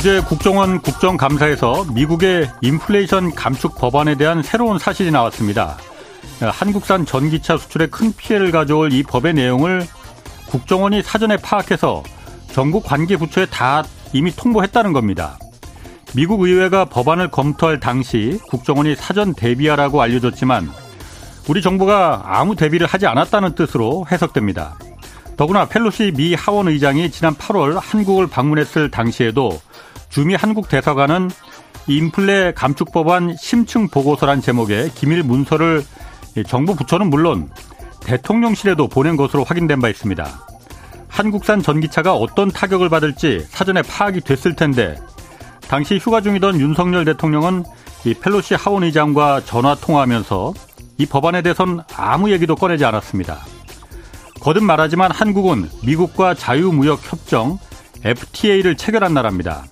어제 국정원 국정감사에서 미국의 인플레이션 감축 법안에 대한 새로운 사실이 나왔습니다. 한국산 전기차 수출에 큰 피해를 가져올 이 법의 내용을 국정원이 사전에 파악해서 전국 관계 부처에 다 이미 통보했다는 겁니다. 미국 의회가 법안을 검토할 당시 국정원이 사전 대비하라고 알려줬지만 우리 정부가 아무 대비를 하지 않았다는 뜻으로 해석됩니다. 더구나 펠로시 미 하원 의장이 지난 8월 한국을 방문했을 당시에도 주미 한국 대사관은 인플레 감축 법안 심층 보고서란 제목의 기밀 문서를 정부 부처는 물론 대통령실에도 보낸 것으로 확인된 바 있습니다. 한국산 전기차가 어떤 타격을 받을지 사전에 파악이 됐을 텐데 당시 휴가 중이던 윤석열 대통령은 이 펠로시 하원 의장과 전화 통화하면서 이 법안에 대해선 아무 얘기도 꺼내지 않았습니다. 거듭 말하지만 한국은 미국과 자유무역협정 FTA를 체결한 나라입니다.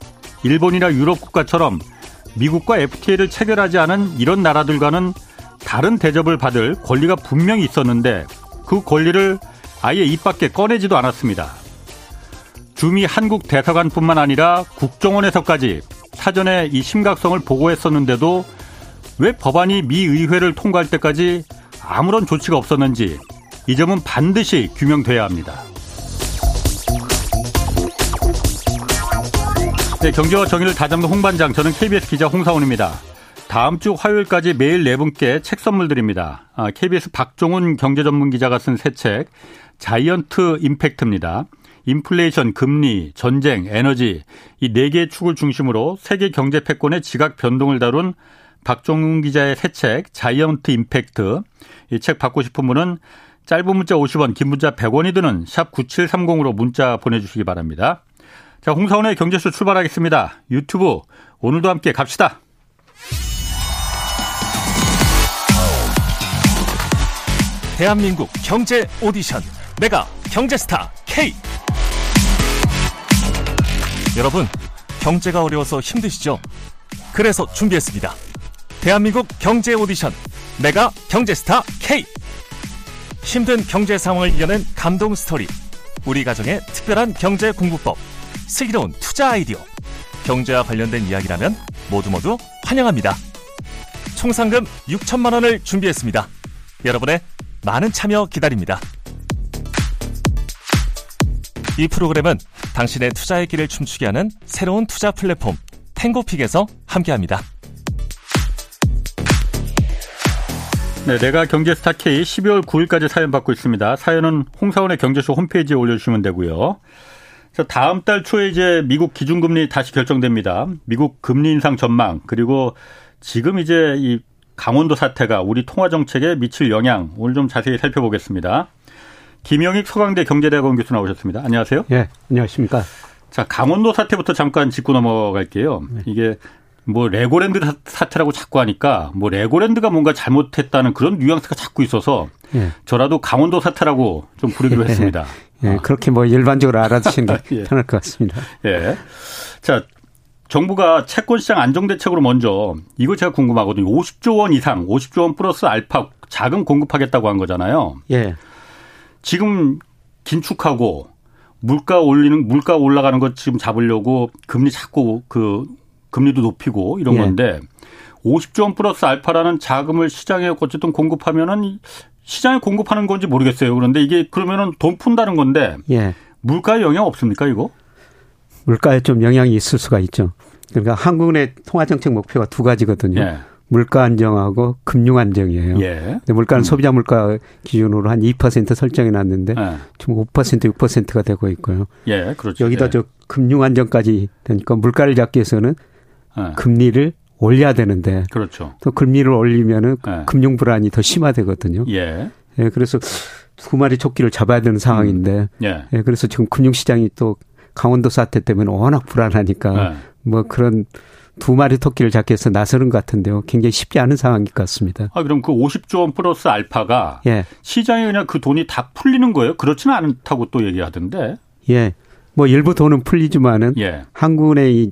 일본이나 유럽 국가처럼 미국과 FTA를 체결하지 않은 이런 나라들과는 다른 대접을 받을 권리가 분명히 있었는데 그 권리를 아예 입 밖에 꺼내지도 않았습니다. 주미 한국 대사관뿐만 아니라 국정원에서까지 사전에 이 심각성을 보고했었는데도 왜 법안이 미 의회를 통과할 때까지 아무런 조치가 없었는지 이 점은 반드시 규명돼야 합니다. 네, 경제와 정의를 다잡는 홍반장, 저는 KBS 기자 홍사원입니다. 다음 주 화요일까지 매일 네 분께 책 선물 드립니다. 아, KBS 박종훈 경제전문기자가 쓴 새 책, 자이언트 임팩트입니다. 인플레이션, 금리, 전쟁, 에너지 이 네 개의 축을 중심으로 세계 경제 패권의 지각 변동을 다룬 박종훈 기자의 새 책, 자이언트 임팩트. 이 책 받고 싶은 분은 짧은 문자 50원, 긴 문자 100원이 드는 샵 9730으로 문자 보내주시기 바랍니다. 자, 홍사원의 경제쇼 출발하겠습니다. 유튜브 오늘도 함께 갑시다. 대한민국 경제 오디션 내가 경제스타 K 여러분 경제가 어려워서 힘드시죠? 그래서 준비했습니다. 대한민국 경제 오디션 내가 경제스타 K 힘든 경제 상황을 이겨낸 감동 스토리. 우리 가정의 특별한 경제 공부법. 슬기로운 투자 아이디어. 경제와 관련된 이야기라면 모두 모두 환영합니다. 총 상금 6천만 원을 준비했습니다. 여러분의 많은 참여 기다립니다. 이 프로그램은 당신의 투자의 길을 춤추게 하는 새로운 투자 플랫폼 탱고픽에서 함께합니다. 네, 내가 경제스타 K 12월 9일까지 사연 받고 있습니다. 사연은 홍사원의 경제쇼 홈페이지에 올려주시면 되고요. 자, 다음 달 초에 이제 미국 기준금리 다시 결정됩니다. 미국 금리 인상 전망 그리고 지금 이제 이 강원도 사태가 우리 통화 정책에 미칠 영향 오늘 좀 자세히 살펴보겠습니다. 김영익 서강대 경제대학원 교수 나오셨습니다. 안녕하세요. 예, 안녕하십니까. 자, 강원도 사태부터 잠깐 짚고 넘어갈게요. 네. 이게 뭐 레고랜드 사태라고 자꾸 하니까 뭐 레고랜드가 뭔가 잘못했다는 그런 뉘앙스가 자꾸 있어서 예. 저라도 강원도 사태라고 좀 부르기로 예. 했습니다. 예, 아. 그렇게 뭐 일반적으로 알아두시는 게 예. 편할 것 같습니다. 예. 자, 정부가 채권 시장 안정 대책으로 먼저 이거 제가 궁금하거든요. 50조 원 이상, 50조 원 플러스 알파 자금 공급하겠다고 한 거잖아요. 예. 지금 긴축하고 물가 올리는 물가 올라가는 것 지금 잡으려고 금리 자꾸 그 금리도 높이고 이런 예. 건데 50조 원 플러스 알파라는 자금을 시장에 어쨌든 공급하면은 시장에 공급하는 건지 모르겠어요. 그런데 이게 그러면은 돈 푼다는 건데 예. 물가에 영향 없습니까 이거? 물가에 좀 영향이 있을 수가 있죠. 그러니까 한국의 통화 정책 목표가 두 가지거든요. 예. 물가 안정하고 금융 안정이에요. 예. 근데 물가는 음. 소비자 물가 기준으로 한 2% 설정해 놨는데 예. 지금 5% 6%가 되고 있고요. 예, 그렇죠. 여기다 예. 저 금융 안정까지 되니까 물가를 잡기 위해서는 네. 금리를 올려야 되는데 그렇죠. 또 금리를 올리면은 네. 금융 불안이 더 심화되거든요. 예. 예. 그래서 두 마리 토끼를 잡아야 되는 상황인데 음. 예. 예. 그래서 지금 금융 시장이 또 강원도 사태 때문에 워낙 불안하니까 네. 뭐 그런 두 마리 토끼를 잡기 위해서 나서는 것 같은데요. 굉장히 쉽지 않은 상황일 것 같습니다. 아, 그럼 그 50조 원 플러스 알파가 예. 시장에 그냥 그 돈이 다 풀리는 거예요? 그렇지는 않다고 또 얘기하던데. 예. 뭐 일부 돈은 풀리지만은 예. 한국의 이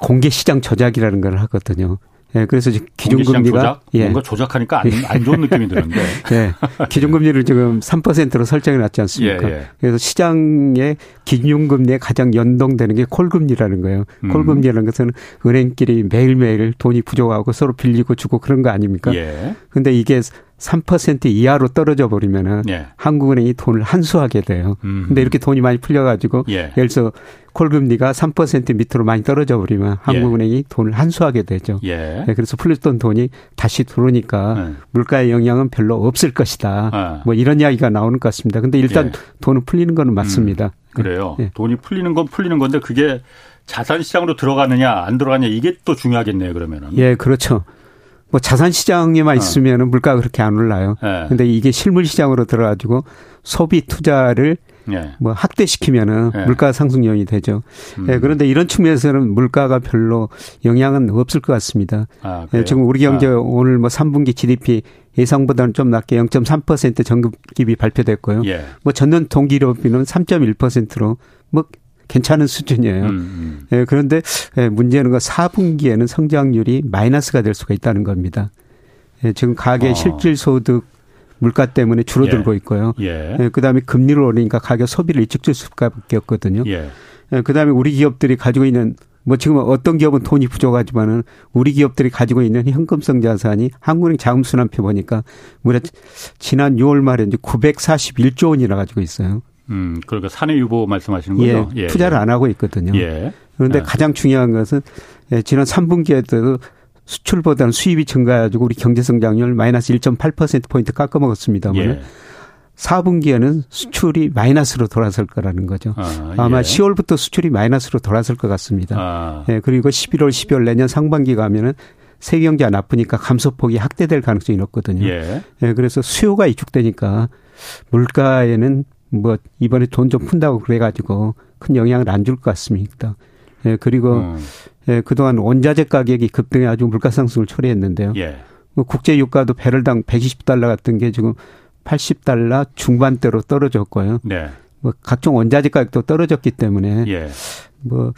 공개 시장 조작이라는 걸 하거든요. 예, 그래서 기준금리가 조작? 예. 뭔가 조작하니까 안, 안 좋은 느낌이 드는데. 예. 기준금리를 지금 3%로 설정해 놨지 않습니까? 예, 예. 그래서 시장의 기준금리에 가장 연동되는 게 콜금리라는 거예요. 음. 콜금리라는 것은 은행끼리 매일매일 돈이 부족하고 서로 빌리고 주고 그런 거 아닙니까? 예. 근데 이게 3% 이하로 떨어져 버리면은 예. 한국은행이 돈을 환수하게 돼요. 음. 근데 이렇게 돈이 많이 풀려 가지고 예. 예를 들어서 콜금리가 3% 밑으로 많이 떨어져 버리면 예. 한국은행이 예. 돈을 환수하게 되죠. 예. 네, 그래서 풀렸던 돈이 다시 들어오니까 네. 물가의 영향은 별로 없을 것이다. 아. 뭐 이런 이야기가 나오는 것 같습니다. 근데 일단 예. 돈은 풀리는 거는 맞습니다. 음. 그래요. 예. 돈이 풀리는 건 풀리는 건데 그게 자산 시장으로 들어가느냐 안 들어가느냐 이게 또 중요하겠네요. 그러면은. 예, 그렇죠. 뭐 자산 시장에만 어. 있으면 은 물가가 그렇게 안 올라요. 네. 근데 이게 실물 시장으로 들어가지고 소비 투자를 네. 뭐 확대시키면은 네. 물가 상승 요인이 되죠. 음. 네, 그런데 이런 측면에서는 물가가 별로 영향은 없을 것 같습니다. 아, 네, 지금 우리 경제 아. 오늘 뭐 3분기 GDP 예상보다는 좀 낮게 0.3% 정급기비 발표됐고요. 예. 뭐 전년 동기로 비는 3.1%로 뭐 괜찮은 수준이에요. 음, 음. 예, 그런데 예, 문제는 그 4분기에는 성장률이 마이너스가 될 수가 있다는 겁니다. 예, 지금 가계 어. 실질 소득 물가 때문에 줄어들고 예. 있고요. 예. 예, 그다음에 금리를 올리니까 가격 소비를 일찍 줄 수밖에 없거든요. 예. 예, 그다음에 우리 기업들이 가지고 있는 뭐 지금 어떤 기업은 돈이 부족하지만은 우리 기업들이 가지고 있는 현금성 자산이 한국은행 자금순환표 보니까 무려 지난 6월 말에 이제 941조 원이나 가지고 있어요. 음, 그러니까 사내 유보 말씀하시는 거죠? 예, 예 투자를 예. 안 하고 있거든요. 예. 그런데 예. 가장 중요한 것은 예, 지난 3분기에도 수출보다는 수입이 증가해가지고 우리 경제 성장률 마이너스 1.8% 포인트 깎아먹었습니다만 예. 4분기에는 수출이 마이너스로 돌아설 거라는 거죠. 아, 마 예. 10월부터 수출이 마이너스로 돌아설 것 같습니다. 아. 예, 그리고 11월, 12월 내년 상반기 가면은 세계 경제가 나쁘니까 감소폭이 확대될 가능성이 높거든요. 예. 예, 그래서 수요가 이축되니까 물가에는 뭐 이번에 돈 좀 푼다고 그래가지고 큰 영향을 안 줄 것 같습니다. 예, 그리고 음. 예, 그동안 원자재 가격이 급등해가지고 물가 상승을 초래했는데요. 예. 뭐 국제 유가도 배럴당 120달러 같은 게 지금 80달러 중반대로 떨어졌고요. 네. 뭐 각종 원자재 가격도 떨어졌기 때문에 예. 뭐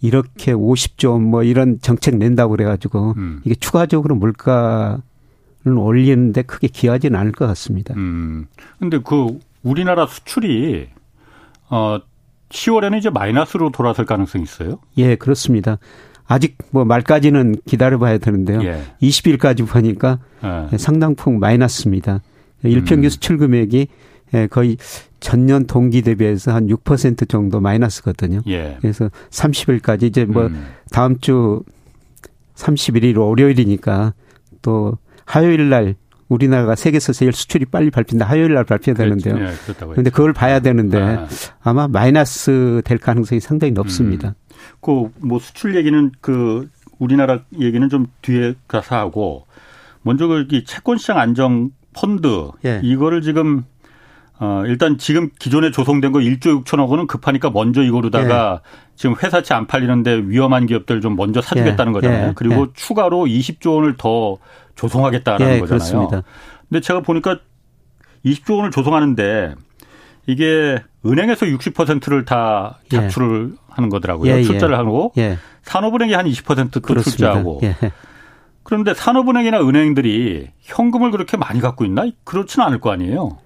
이렇게 50조 뭐 이런 정책 낸다고 그래가지고 음. 이게 추가적으로 물가를 올리는데 크게 기하지는 않을 것 같습니다. 음. 근데 그 우리나라 수출이 어 10월에는 이제 마이너스로 돌아설 가능성이 있어요? 예, 그렇습니다. 아직 뭐 말까지는 기다려봐야 되는데요. 예. 20일까지 보니까 예. 상당폭 마이너스입니다. 일평균 음. 수출 금액이 예, 거의 전년 동기 대비해서 한 6% 정도 마이너스거든요. 예. 그래서 30일까지 이제 뭐 음. 다음 주 31일 월요일이니까 또 화요일 날 우리나라가 세계에서 제일 수출이 빨리 발표인데 화요일 날 발표되는데요. 그런데 네, 그걸 봐야 되는데 아. 마 마이너스 될 가능성이 상당히 높습니다. 음. 그뭐 수출 얘기는 그 우리나라 얘기는 좀 뒤에 가서 하고 먼저 그 채권 시장 안정 펀드 예. 이거를 지금 어 일단 지금 기존에 조성된 거 1조 6천억 원은 급하니까 먼저 이거로다가 예. 지금 회사채 안 팔리는데 위험한 기업들 좀 먼저 사주겠다는 예. 거잖아요. 예. 그리고 예. 추가로 20조 원을 더 조성하겠다라는 예, 거잖아요. 그렇습니다. 근데 제가 보니까 20조 원을 조성하는데 이게 은행에서 60%를 다 예. 잡출을 예. 하는 거더라고요. 예, 출자를 예. 하고 산업은행이 한 20%또 그렇습니다. 출자하고. 그런데 산업은행이나 은행들이 현금을 그렇게 많이 갖고 있나? 그렇지는 않을 거 아니에요.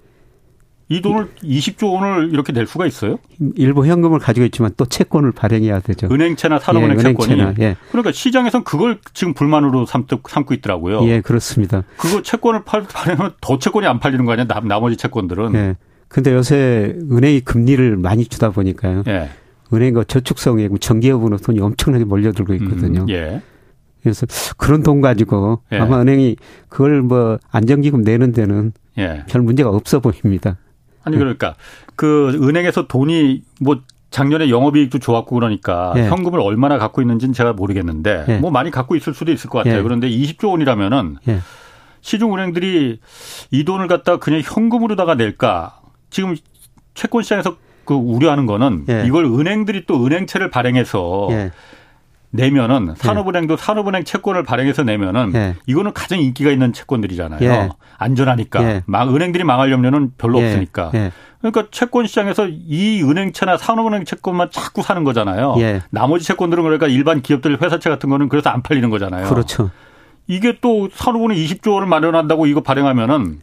이 돈을 20조 원을 이렇게 낼 수가 있어요? 일부 현금을 가지고 있지만 또 채권을 발행해야 되죠. 은행채나 산업은행 예, 채권이. 예. 그러니까 시장에서는 그걸 지금 불만으로 삼고, 삼고 있더라고요. 예, 그렇습니다. 그거 채권을 팔, 팔면 더 채권이 안 팔리는 거 아니야? 나 머지 채권들은. 예. 근데 요새 은행이 금리를 많이 주다 보니까요. 예. 은행과 저축성에 정기여부로 돈이 엄청나게 몰려들고 있거든요. 음, 예. 그래서 그런 돈 가지고 예. 아마 은행이 그걸 뭐 안정기금 내는 데는 예. 별 문제가 없어 보입니다. 아니 그러니까 그 은행에서 돈이 뭐 작년에 영업이익도 좋았고 그러니까 예. 현금을 얼마나 갖고 있는지는 제가 모르겠는데 예. 뭐 많이 갖고 있을 수도 있을 것 같아요. 예. 그런데 20조 원이라면은 예. 시중 은행들이 이 돈을 갖다 그냥 현금으로다가 낼까? 지금 채권 시장에서 그 우려하는 거는 예. 이걸 은행들이 또 은행채를 발행해서 예. 내면은 예. 산업은행도 산업은행 채권을 발행해서 내면은 예. 이거는 가장 인기가 있는 채권들이잖아요. 예. 안전하니까 예. 막 은행들이 망할 염려는 별로 예. 없으니까. 예. 그러니까 채권 시장에서 이 은행채나 산업은행 채권만 자꾸 사는 거잖아요. 나머지 채권들은 그러니까 일반 기업들 회사채 같은 거는 그래서 안 팔리는 거잖아요. 그렇죠. 이게 또 산후보는 20조 원을 마련한다고 이거 발행하면은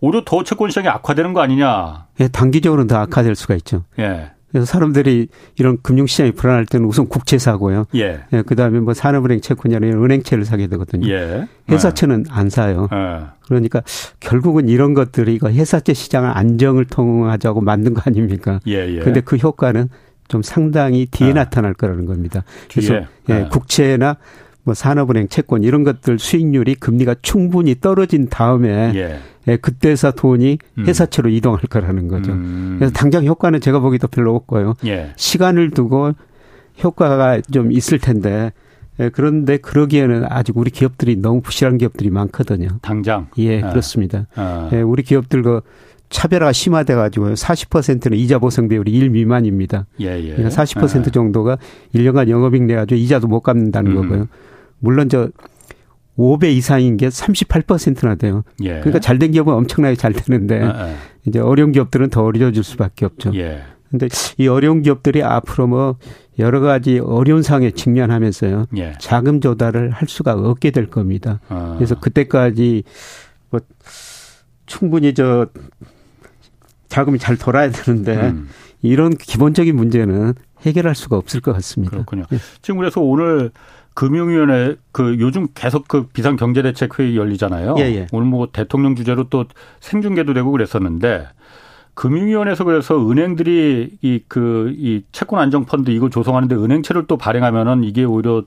오히려 더 채권 시장이 악화되는 거 아니냐. 예, 단기적으로는 더 악화될 수가 있죠. 예. 그래서 사람들이 이런 금융시장이 불안할 때는 우선 국채 사고요. 예. 예 그다음에 뭐 산업은행 채권이나 은행채를 사게 되거든요. 예. 회사채는 예. 안 사요. 예. 그러니까 결국은 이런 것들이 이거 회사채 시장을 안정을 통하자고 만든 거 아닙니까? 예, 예. 근데 그 효과는 좀 상당히 뒤에 아. 나타날 거라는 겁니다. 그래서. 예, 아. 국채나 뭐 산업은행 채권 이런 것들 수익률이 금리가 충분히 떨어진 다음에 예. 예, 그때서 돈이 음. 회사채로 음. 이동할 거라는 거죠. 음. 그래서 당장 효과는 제가 보기도 별로 없고요. 예. 시간을 두고 효과가 좀 있을 텐데 예, 그런데 그러기에는 아직 우리 기업들이 너무 부실한 기업들이 많거든요. 당장. 예, 아. 그렇습니다. 아. 예, 우리 기업들 그 차별화가 심화돼 가지고요. 40%는 이자 보상 비율이 1 미만입니다. 예, 예. 그러니까 40% 아. 정도가 1년간 영업이익 내 가지고 이자도 못 갚는다는 음. 거고요. 물론 저 5배 이상인 게 38%나 돼요. 예. 그러니까 잘 된 기업은 엄청나게 잘 되는데 아, 아. 이제 어려운 기업들은 더 어려워질 수밖에 없죠. 예. 근데 이 어려운 기업들이 앞으로 뭐 여러 가지 어려운 상황에 직면하면서요. 예. 자금 조달을 할 수가 없게 될 겁니다. 아. 그래서 그때까지 뭐 충분히 저 자금이 잘 돌아야 되는데 음. 이런 기본적인 문제는 해결할 수가 없을 것 같습니다. 그렇군요. 예. 지금 그래서 오늘 금융위원회 그 요즘 계속 그 비상경제대책 회의 열리잖아요. 예, 예. 오늘 뭐 대통령 주제로 또 생중계도 되고 그랬었는데 금융위원회에서 그래서 은행들이 이 그이 채권 안정 펀드 이거 조성하는데 은행채를 또 발행하면은 이게 오히려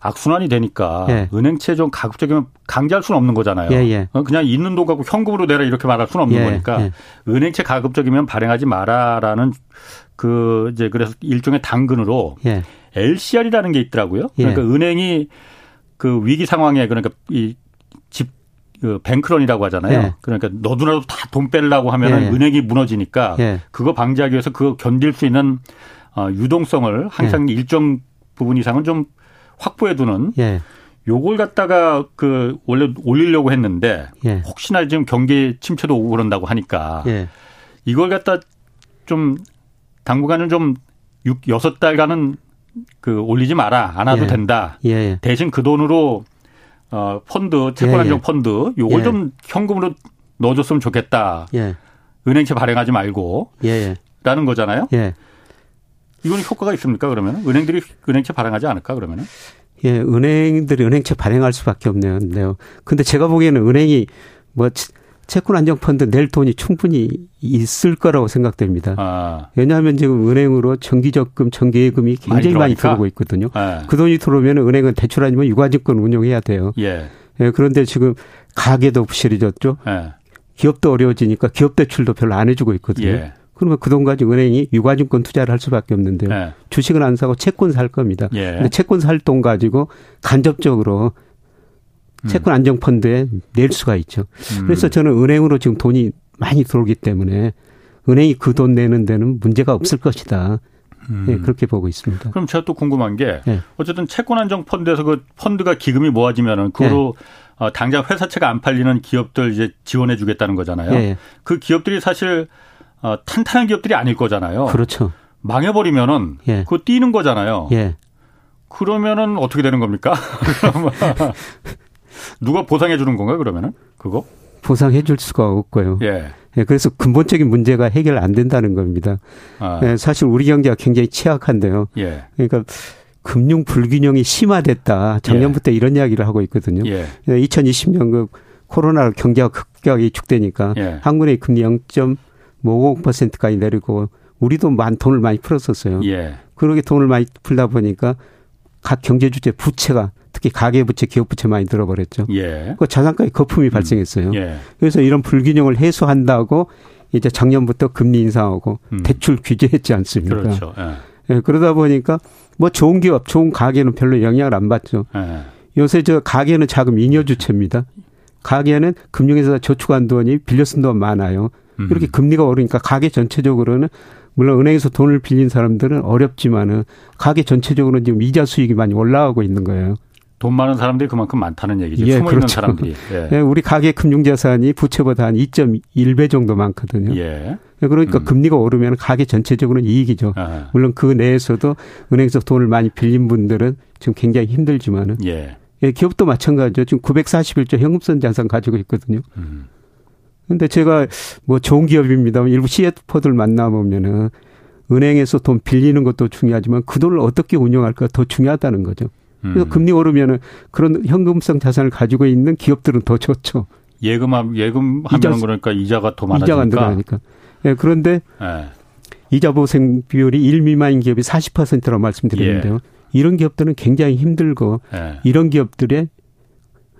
악순환이 되니까 예. 은행채 좀 가급적이면 강제할 수는 없는 거잖아요. 예, 예. 어, 그냥 있는 돈 갖고 현금으로 내라 이렇게 말할 수는 없는 예, 거니까 예. 은행채 가급적이면 발행하지 마라라는 그 이제 그래서 일종의 당근으로 예. LCR이라는 게 있더라고요. 그러니까 예. 은행이 그 위기 상황에 그러니까 이집 그 뱅크런이라고 하잖아요. 예. 그러니까 너도나도 다돈 빼려고 하면 예. 은행이 무너지니까 예. 그거 방지하기 위해서 그거 견딜 수 있는 어 유동성을 항상 예. 일정 부분 이상은 좀 확보해 두는 예. 요걸 갖다가 그 원래 올리려고 했는데 예. 혹시나 지금 경기 침체도 오고 그런다고 하니까 이걸 갖다 좀 당분간은 좀 6, 6달간은 그 올리지 마라. 안 와도 예. 된다. 예. 대신 그 돈으로 어 펀드 채권 안정 예, 예. 펀드 요걸 예. 좀 현금으로 넣어줬으면 좋겠다. 은행채 발행하지 말고 라는 거잖아요. 이건 효과가 있습니까? 그러면 은행들이 은행채 발행하지 않을까 그러면은? 예, 은행들이 은행채 발행할 수밖에 없네요. 근데 제가 보기에는 은행이 뭐 채권 안정 펀드 낼 돈이 충분히 있을 거라고 생각됩니다. 아. 왜냐하면 지금 은행으로 정기 적금, 정기 예금이 굉장히 많이, 많이 들어오고 있거든요. 네. 그 돈이 들어오면 은행은 대출 아니면 유가증권 운용해야 돼요. 예. 예 그런데 지금 가게도 부실해졌죠. 예. 기업도 어려워지니까 기업 대출도 별로 안 해주고 있거든요. 예. 그러면 그 돈 가지고 은행이 유가증권 투자를 할 수밖에 없는데요. 예. 주식은 안 사고 채권 살 겁니다. 예. 근데 채권 살 돈 가지고 간접적으로 음. 채권 안정 펀드에 낼 수가 있죠. 음. 그래서 저는 은행으로 지금 돈이 많이 들어오기 때문에 은행이 그 돈 내는 데는 문제가 없을 것이다. 음. 네, 그렇게 보고 있습니다. 그럼 제가 또 궁금한 게 네. 어쨌든 채권 안정 펀드에서 그 펀드가 기금이 모아지면은 그거로 네. 어, 당장 회사채가 안 팔리는 기업들 이제 지원해 주겠다는 거잖아요. 네. 그 기업들이 사실 어, 탄탄한 기업들이 아닐 거잖아요. 그렇죠. 망해버리면은 예. 그거 뛰는 거잖아요. 예. 그러면은 어떻게 되는 겁니까? 누가 보상해 주는 건가요, 그러면은? 그거? 보상해 줄 수가 없고요. 예. 예. 그래서 근본적인 문제가 해결 안 된다는 겁니다. 아. 예, 사실 우리 경제가 굉장히 취약한데요. 예. 그러니까 금융 불균형이 심화됐다. 작년부터 예. 이런 이야기를 하고 있거든요. 예. 2020년 예, 그 코로나 경제가 급격하게 위축되니까 예. 한국의 금리 0.55%까지 내리고 우리도 많은 돈을 많이 풀었었어요. 예. 그러게 돈을 많이 풀다 보니까 각 경제 주체 부채가 특히 가계부채, 기업부채 많이 들어버렸죠. 예. 그 자산가의 거품이 음. 발생했어요. 예. 그래서 이런 불균형을 해소한다고 이제 작년부터 금리 인상하고 음. 대출 규제했지 않습니까? 그렇죠. 예. 예. 그러다 보니까 뭐 좋은 기업, 좋은 가계는 별로 영향을 안 받죠. 예. 요새 저 가계는 자금 잉여 주체입니다. 가계는 금융에서 저축한 돈이 빌려 쓴 돈 많아요. 음. 이렇게 금리가 오르니까 가계 전체적으로는 물론 은행에서 돈을 빌린 사람들은 어렵지만은 가계 전체적으로는 지금 이자 수익이 많이 올라가고 있는 거예요. 돈 많은 사람들이 그만큼 많다는 얘기죠. 예, 숨어 그렇죠. 있는 사람들이. 예. 예, 우리 가계 금융 자산이 부채보다 한 2.1배 정도 많거든요. 예. 예. 그러니까 음. 금리가 오르면 가계 전체적으로는 이익이죠. 아. 물론 그 내에서도 은행에서 돈을 많이 빌린 분들은 지금 굉장히 힘들지만은 예. 예, 기업도 마찬가지죠. 지금 941조 현금성 자산 가지고 있거든요. 음. 근데 제가 뭐 좋은 기업입니다. 일부 CFO들 만나보면은 은행에서 돈 빌리는 것도 중요하지만 그 돈을 어떻게 운영할까 더 중요하다는 거죠. 그래서 음. 금리 오르면은 그런 현금성 자산을 가지고 있는 기업들은 더 좋죠. 예금함 예금 하면 이자, 그러니까 이자가 더 많아지니까. 이자가 늘어나니까. 예, 그런데 네. 이자 보생 비율이 1 미만인 기업이 40%라고 말씀드렸는데요. 예. 이런 기업들은 굉장히 힘들고 예. 이런 기업들의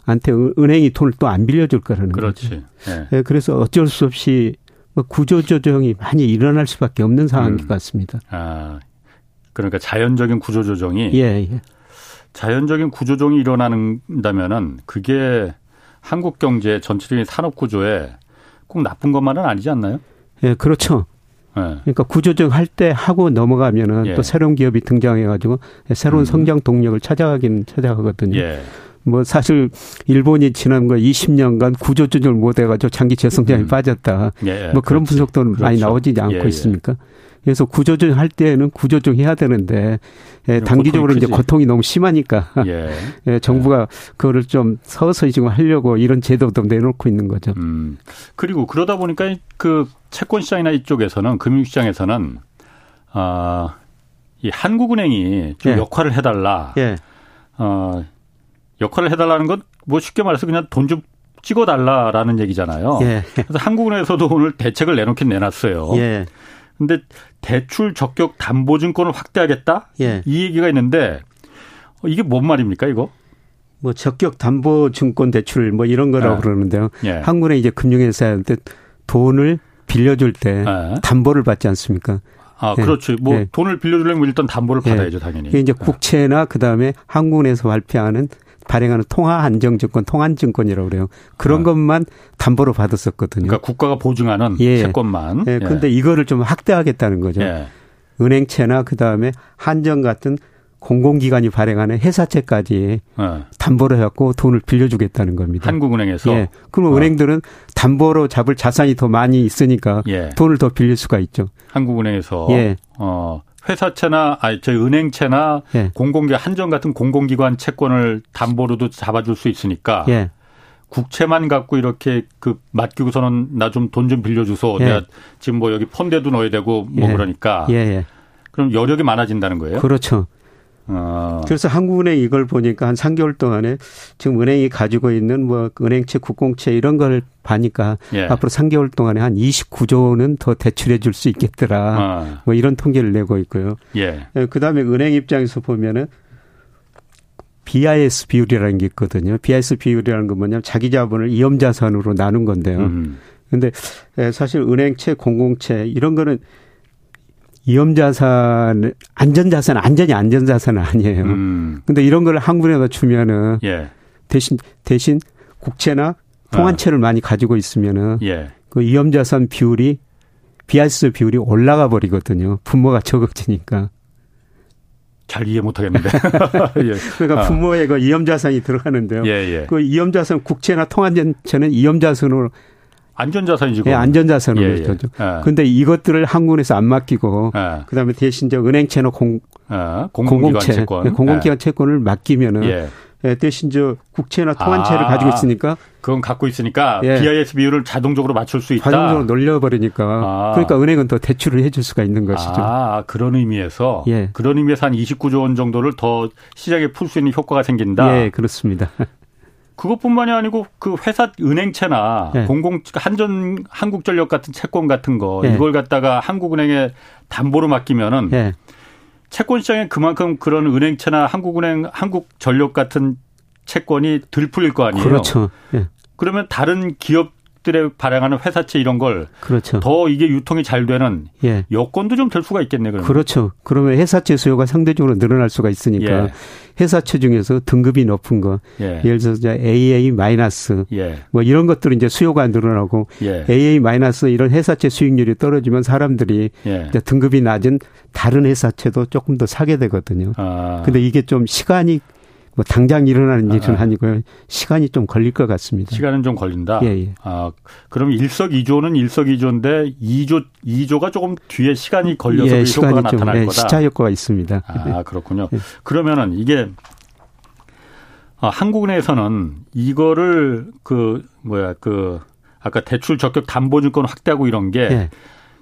한테 은행이 돈을 또 안 빌려줄 거라는 그렇지. 거죠. 예. 예. 그래서 어쩔 수 없이 뭐 구조조정이 많이 일어날 수밖에 없는 상황인 음. 것 같습니다. 아, 그러니까 자연적인 구조조정이 예, 예. 자연적인 구조조정이 일어난다면은 그게 한국 경제 전체적인 산업 구조에 꼭 나쁜 것만은 아니지 않나요? 예, 그렇죠. 네. 그러니까 구조조정 할때 하고 넘어가면은 예. 또 새로운 기업이 등장해가지고 새로운 음. 성장 동력을 찾아가긴 찾아가거든요. 예. 뭐 사실 일본이 지난 거 20년간 구조조정을 못 해가지고 장기 재성장이 음. 빠졌다. 예, 뭐 그런 그렇지. 분석도 그렇죠. 많이 나오지 않고 예, 예. 있습니까? 그래서 구조조정 할 때는 구조조정 해야 되는데 예, 단기적으로 이제 고통이 너무 심하니까 예. 예, 정부가 그거를 좀 서서히 지금 하려고 이런 제도도 내놓고 있는 거죠. 음. 그리고 그러다 보니까 그 채권 시장이나 이쪽에서는 금융 시장에서는 아, 이 한국은행이 좀 예. 역할을 해 달라. 예. 어, 역할을 해 달라는 건 뭐 쉽게 말해서 그냥 돈좀 찍어달라라는 얘기잖아요. 예. 그래서 한국은행에서도 오늘 대책을 내놓긴 내놨어요. 예. 근데 대출 적격 담보 증권을 확대하겠다? 예. 이 얘기가 있는데 어, 이게 뭔 말입니까, 이거? 뭐 적격 담보 증권 대출 뭐 이런 거라고 네. 그러는데요. 예. 한국에 이제 금융회사한테 돈을 빌려줄 때 예. 담보를 받지 않습니까? 아, 예. 그렇죠. 뭐 예. 돈을 빌려주려면 일단 담보를 예. 받아야죠, 당연히. 이게 이제 국채나 그다음에 한국은행에서 발표하는 발행하는 통화 안정 증권, 통한 증권이라고 그래요. 그런 아. 것만 담보로 받았었거든요. 그러니까 국가가 보증하는 예. 채권만. 예. 근데 예. 이거를 좀 확대하겠다는 거죠. 예. 은행채나 그다음에 한정 같은 공공기관이 발행하는 회사채까지 네. 담보로 해갖고 돈을 빌려주겠다는 겁니다. 한국은행에서. 예. 그러면 어. 은행들은 담보로 잡을 자산이 더 많이 있으니까 예. 돈을 더 빌릴 수가 있죠. 한국은행에서. 예. 어. 회사채나 아니 저희 은행채나 예. 공공기 한정 같은 공공기관 채권을 담보로도 잡아줄 수 있으니까 예. 국채만 갖고 이렇게 그 맡기고서는 나 좀 돈좀 좀 빌려줘서 예. 내가 지금 뭐 여기 펀드에도 넣어야 되고 뭐 예. 그러니까 예, 예. 그럼 여력이 많아진다는 거예요. 그렇죠. 어. 그래서 한국은행 이걸 보니까 한 3개월 동안에 지금 은행이 가지고 있는 뭐 은행채, 국공채 이런 걸 봐니까 예. 앞으로 3개월 동안에 한 29조는 더 대출해 줄 수 있겠더라. 어. 뭐 이런 통계를 내고 있고요. 예. 예. 그다음에 은행 입장에서 보면은 BIS 비율이라는 게 있거든요. BIS 비율이라는 건 뭐냐면 자기 자본을 이염 자산으로 나눈 건데요. 음. 근데 예, 사실 은행채, 공공채 이런 거는 위험자산, 안전자산, 안전이 안전자산은 아니에요. 음. 근데 이런 걸 한국에다 주면은 예. 대신, 대신 국채나 통한채를 어. 많이 가지고 있으면은 예. 그 위험자산 비율이 비아스 비율이 올라가 버리거든요. 분모가 적어지니까. 잘 이해 못 하겠는데. 예. 그러니까 분모에 그 위험자산이 들어가는데요. 예, 예. 그 위험자산 국채나 통한채는 위험자산으로 안전자산이죠. 예, 안전자산으로 예, 예. 그렇죠. 예. 근데 이것들을 한국에서 안 맡기고 예. 그다음에 대신 저 은행채나 공 예. 공공채 채권. 예, 공공기관 예. 채권을 맡기면은 예. 예, 대신 저 국채나 통한채를 아, 가지고 있으니까 그건 갖고 있으니까 예. BIS 비율을 자동적으로 맞출 수 있다. 자동적으로 놀려버리니까 아. 그러니까 은행은 더 대출을 해줄 수가 있는 것이죠. 아 그런 의미에서 예. 그런 의미에서 한 29조 원 정도를 더 시장에 풀 수 있는 효과가 생긴다. 예, 그렇습니다. 그것뿐만이 아니고 그 회사 은행채나 네. 공공 한전 한국전력 같은 채권 같은 거 네. 이걸 갖다가 한국은행에 담보로 맡기면은 네. 채권 시장에 그만큼 그런 은행채나 한국은행 한국전력 같은 채권이 들 풀릴 거 아니에요. 그렇죠. 그러면 다른 기업 들에 발행하는 회사채 이런 걸 그렇죠. 더 이게 유통이 잘 되는 예. 여건도 좀 될 수가 있겠네 그러면. 그렇죠. 그러면 회사채 수요가 상대적으로 늘어날 수가 있으니까 예. 회사채 중에서 등급이 높은 거 예. 를 들어서 AA 마이너스 예. 뭐 이런 것들은 이제 수요가 늘어나고 예. AA 마이너스 이런 회사채 수익률이 떨어지면 사람들이 예. 이제 등급이 낮은 다른 회사채도 조금 더 사게 되거든요. 아. 근데 이게 좀 시간이 뭐 당장 일어나는 일은 아. 아니고요. 시간이 좀 걸릴 것 같습니다. 시간은 좀 걸린다. 예, 예. 아, 그럼 일석이조는 일석이조인데 2조 2조가 조금 뒤에 시간이 걸려서 예, 그 시간이 효과가 좀, 나타날 예, 거다. 시차 효과가 있습니다. 아, 그렇군요. 예. 그러면은 이게 아, 한국은행에서는 이거를 그 뭐야 그 아까 대출 적격 담보증권 확대하고 이런 게 예.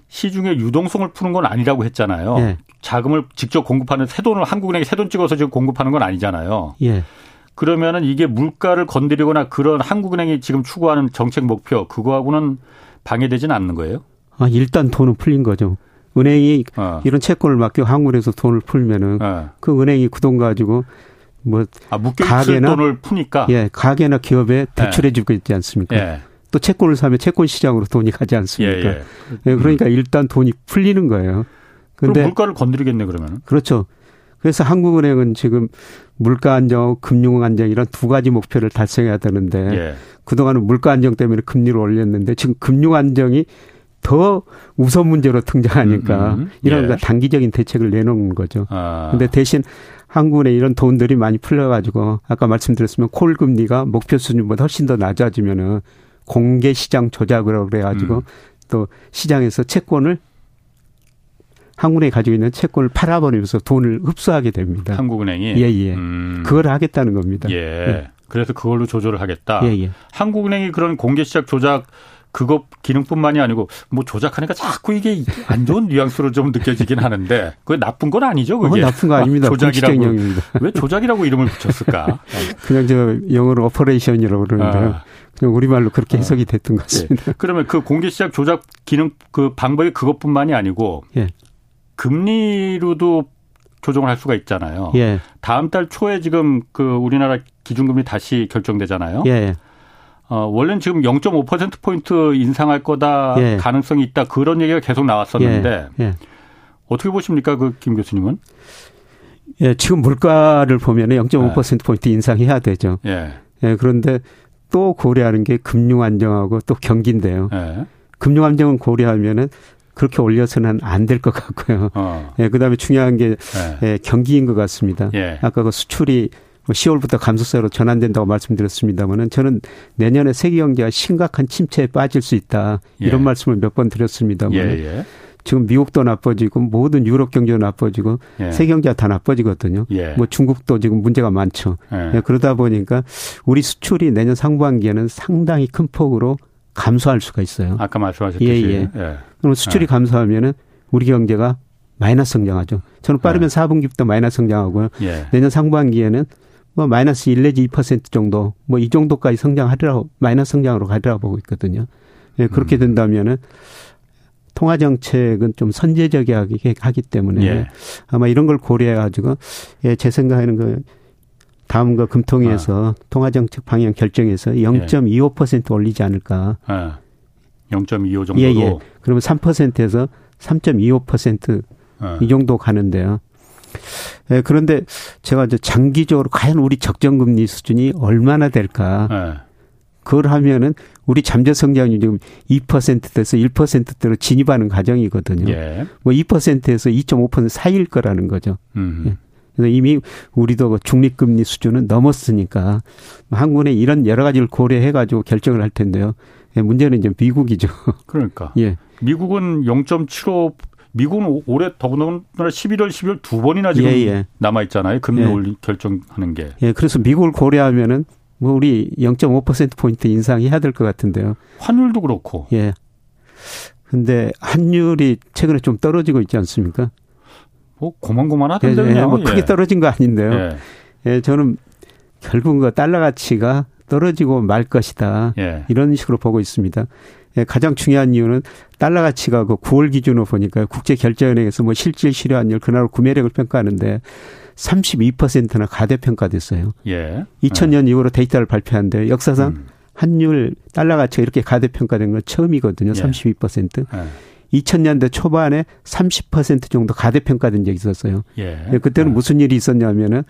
시중에 유동성을 푸는 건 아니라고 했잖아요. 예. 자금을 직접 공급하는 새 돈을 한국은행에 새돈 찍어서 지금 공급하는 건 아니잖아요. 예. 그러면은 이게 물가를 건드리거나 그런 한국은행이 지금 추구하는 정책 목표 그거하고는 방해되지는 않는 거예요? 아, 일단 돈은 풀린 거죠. 은행이 어. 이런 채권을 맡겨 한국에서 돈을 풀면은 어. 그 은행이 그 돈 가지고 뭐 아, 가게나 돈을 푸니까 예 가게나 기업에 대출해 주고 있지 않습니까? 예. 또 채권을 사면 채권 시장으로 돈이 가지 않습니까? 예, 예. 예 그러니까 음. 일단 돈이 풀리는 거예요. 근데 물가를 건드리겠네 그러면. 그렇죠. 그래서 한국은행은 지금 물가 안정, 금융 안정 이런 두 가지 목표를 달성해야 되는데 예. 그동안은 물가 안정 때문에 금리를 올렸는데 지금 금융 안정이 더 우선 문제로 등장하니까 음, 음. 이런 예. 단기적인 대책을 내놓는 거죠. 아. 근데 대신 한국은행 이런 돈들이 많이 풀려가지고 아까 말씀드렸으면 콜 금리가 목표 수준보다 훨씬 더 낮아지면은 공개 시장 조작을 그래가지고 음. 또 시장에서 채권을 한국은행이 가지고 있는 채권을 팔아버리면서 돈을 흡수하게 됩니다. 한국은행이 예예. 예. 음. 그걸 하겠다는 겁니다. 예. 예. 그래서 그걸로 조절을 하겠다. 예예. 예. 한국은행이 그런 공개 시장 조작 그것 기능뿐만이 아니고 뭐 조작하니까 자꾸 이게 안 좋은 뉘앙스로 좀 느껴지긴 하는데 그게 나쁜 건 아니죠. 그게 어, 나쁜 거 아닙니다. 조작이라고 왜 조작이라고 이름을 붙였을까? 그냥 저 영어로 operation이라고 그러는데요. 아. 우리말로 그렇게 아. 해석이 됐던 것 같습니다. 예. 그러면 그 공개 시장 조작 기능 그 방법이 그것뿐만이 아니고 예. 금리로도 조정을 할 수가 있잖아요. 예. 다음 달 초에 지금 그 우리나라 기준금리 다시 결정되잖아요. 예. 어, 원래는 지금 0.5%포인트 인상할 거다 예. 가능성이 있다 그런 얘기가 계속 나왔었는데 예. 예. 어떻게 보십니까 그 김 교수님은? 예, 지금 물가를 보면 0.5%포인트 인상해야 되죠. 예. 예, 그런데 또 고려하는 게 금융 안정하고 또 경기인데요. 예. 금융 안정은 고려하면은 그렇게 올려서는 안 될 것 같고요. 어. 예, 그다음에 중요한 게 예. 예, 경기인 것 같습니다. 예. 아까 그 수출이 10월부터 뭐 감소세로 전환된다고 말씀드렸습니다만은 저는 내년에 세계 경제가 심각한 침체에 빠질 수 있다 이런 예. 말씀을 몇 번 드렸습니다만. 지금 미국도 나빠지고 모든 유럽 경제도 나빠지고 예. 세계 경제가 다 나빠지거든요. 예. 뭐 중국도 지금 문제가 많죠. 예. 그러다 보니까 우리 수출이 내년 상반기에는 상당히 큰 폭으로 감소할 수가 있어요. 아까 말씀하셨듯이. 예, 예. 예. 그럼 수출이 예. 감소하면은 우리 경제가 마이너스 성장하죠. 저는 빠르면 예. 4분기부터 마이너스 성장하고요. 예. 내년 상반기에는 뭐 마이너스 1 내지 2% 정도 뭐 이 정도까지 성장하리라고 마이너스 성장으로 가리라 보고 있거든요. 예, 그렇게 음. 된다면은 통화 정책은 좀 선제적이게 하기 때문에 예. 아마 이런 걸 고려해 가지고 예, 제 생각에는 그 다음 거 금통위에서 아. 통화 정책 방향 결정해서 0.25% 예. 올리지 않을까. 아. 0.25 정도로. 예, 예. 그러면 3%에서 3.25%이 아. 정도 가는데요. 예, 그런데 제가 이제 장기적으로 과연 우리 적정금리 수준이 얼마나 될까. 예. 그걸 하면은 우리 잠재 성장률이 지금 2%대에서 1%대로 진입하는 과정이거든요. 예. 뭐 2%에서 2.5% 사이일 거라는 거죠. 음. 예. 그래서 이미 우리도 그 중립금리 수준은 넘었으니까 한국에 이런 여러 가지를 고려해 가지고 결정을 할 텐데요. 예, 문제는 이제 미국이죠. 그러니까. 예. 미국은 0.75 미국은 올해 더군다나 11월, 12월 두 번이나 지금 예, 예. 남아 있잖아요. 금리 예. 결정하는 게. 예, 그래서 미국을 고려하면은 뭐 우리 0.5% 포인트 인상해야 될 것 같은데요. 환율도 그렇고. 예. 근데 환율이 최근에 좀 떨어지고 있지 않습니까? 뭐 고만고만하던데요. 예, 뭐 크게 예. 떨어진 거 아닌데요. 예. 예, 저는 결국 그 달러 가치가 떨어지고 말 것이다. 예. 이런 식으로 보고 있습니다. 예, 가장 중요한 이유는 달러 가치가 그 9월 기준으로 보니까 국제 결제은행에서 뭐 실질 실효 환율 그날 구매력을 평가하는데 32%나 가대평가됐어요. 예. 2000년 예. 이후로 데이터를 발표한데 역사상 음. 환율 달러 가치가 이렇게 가대평가된 건 처음이거든요. 예. 32%. 예. 2000년대 초반에 30% 정도 가대평가된 적이 있었어요. 예. 예 그때는 예. 무슨 일이 있었냐면은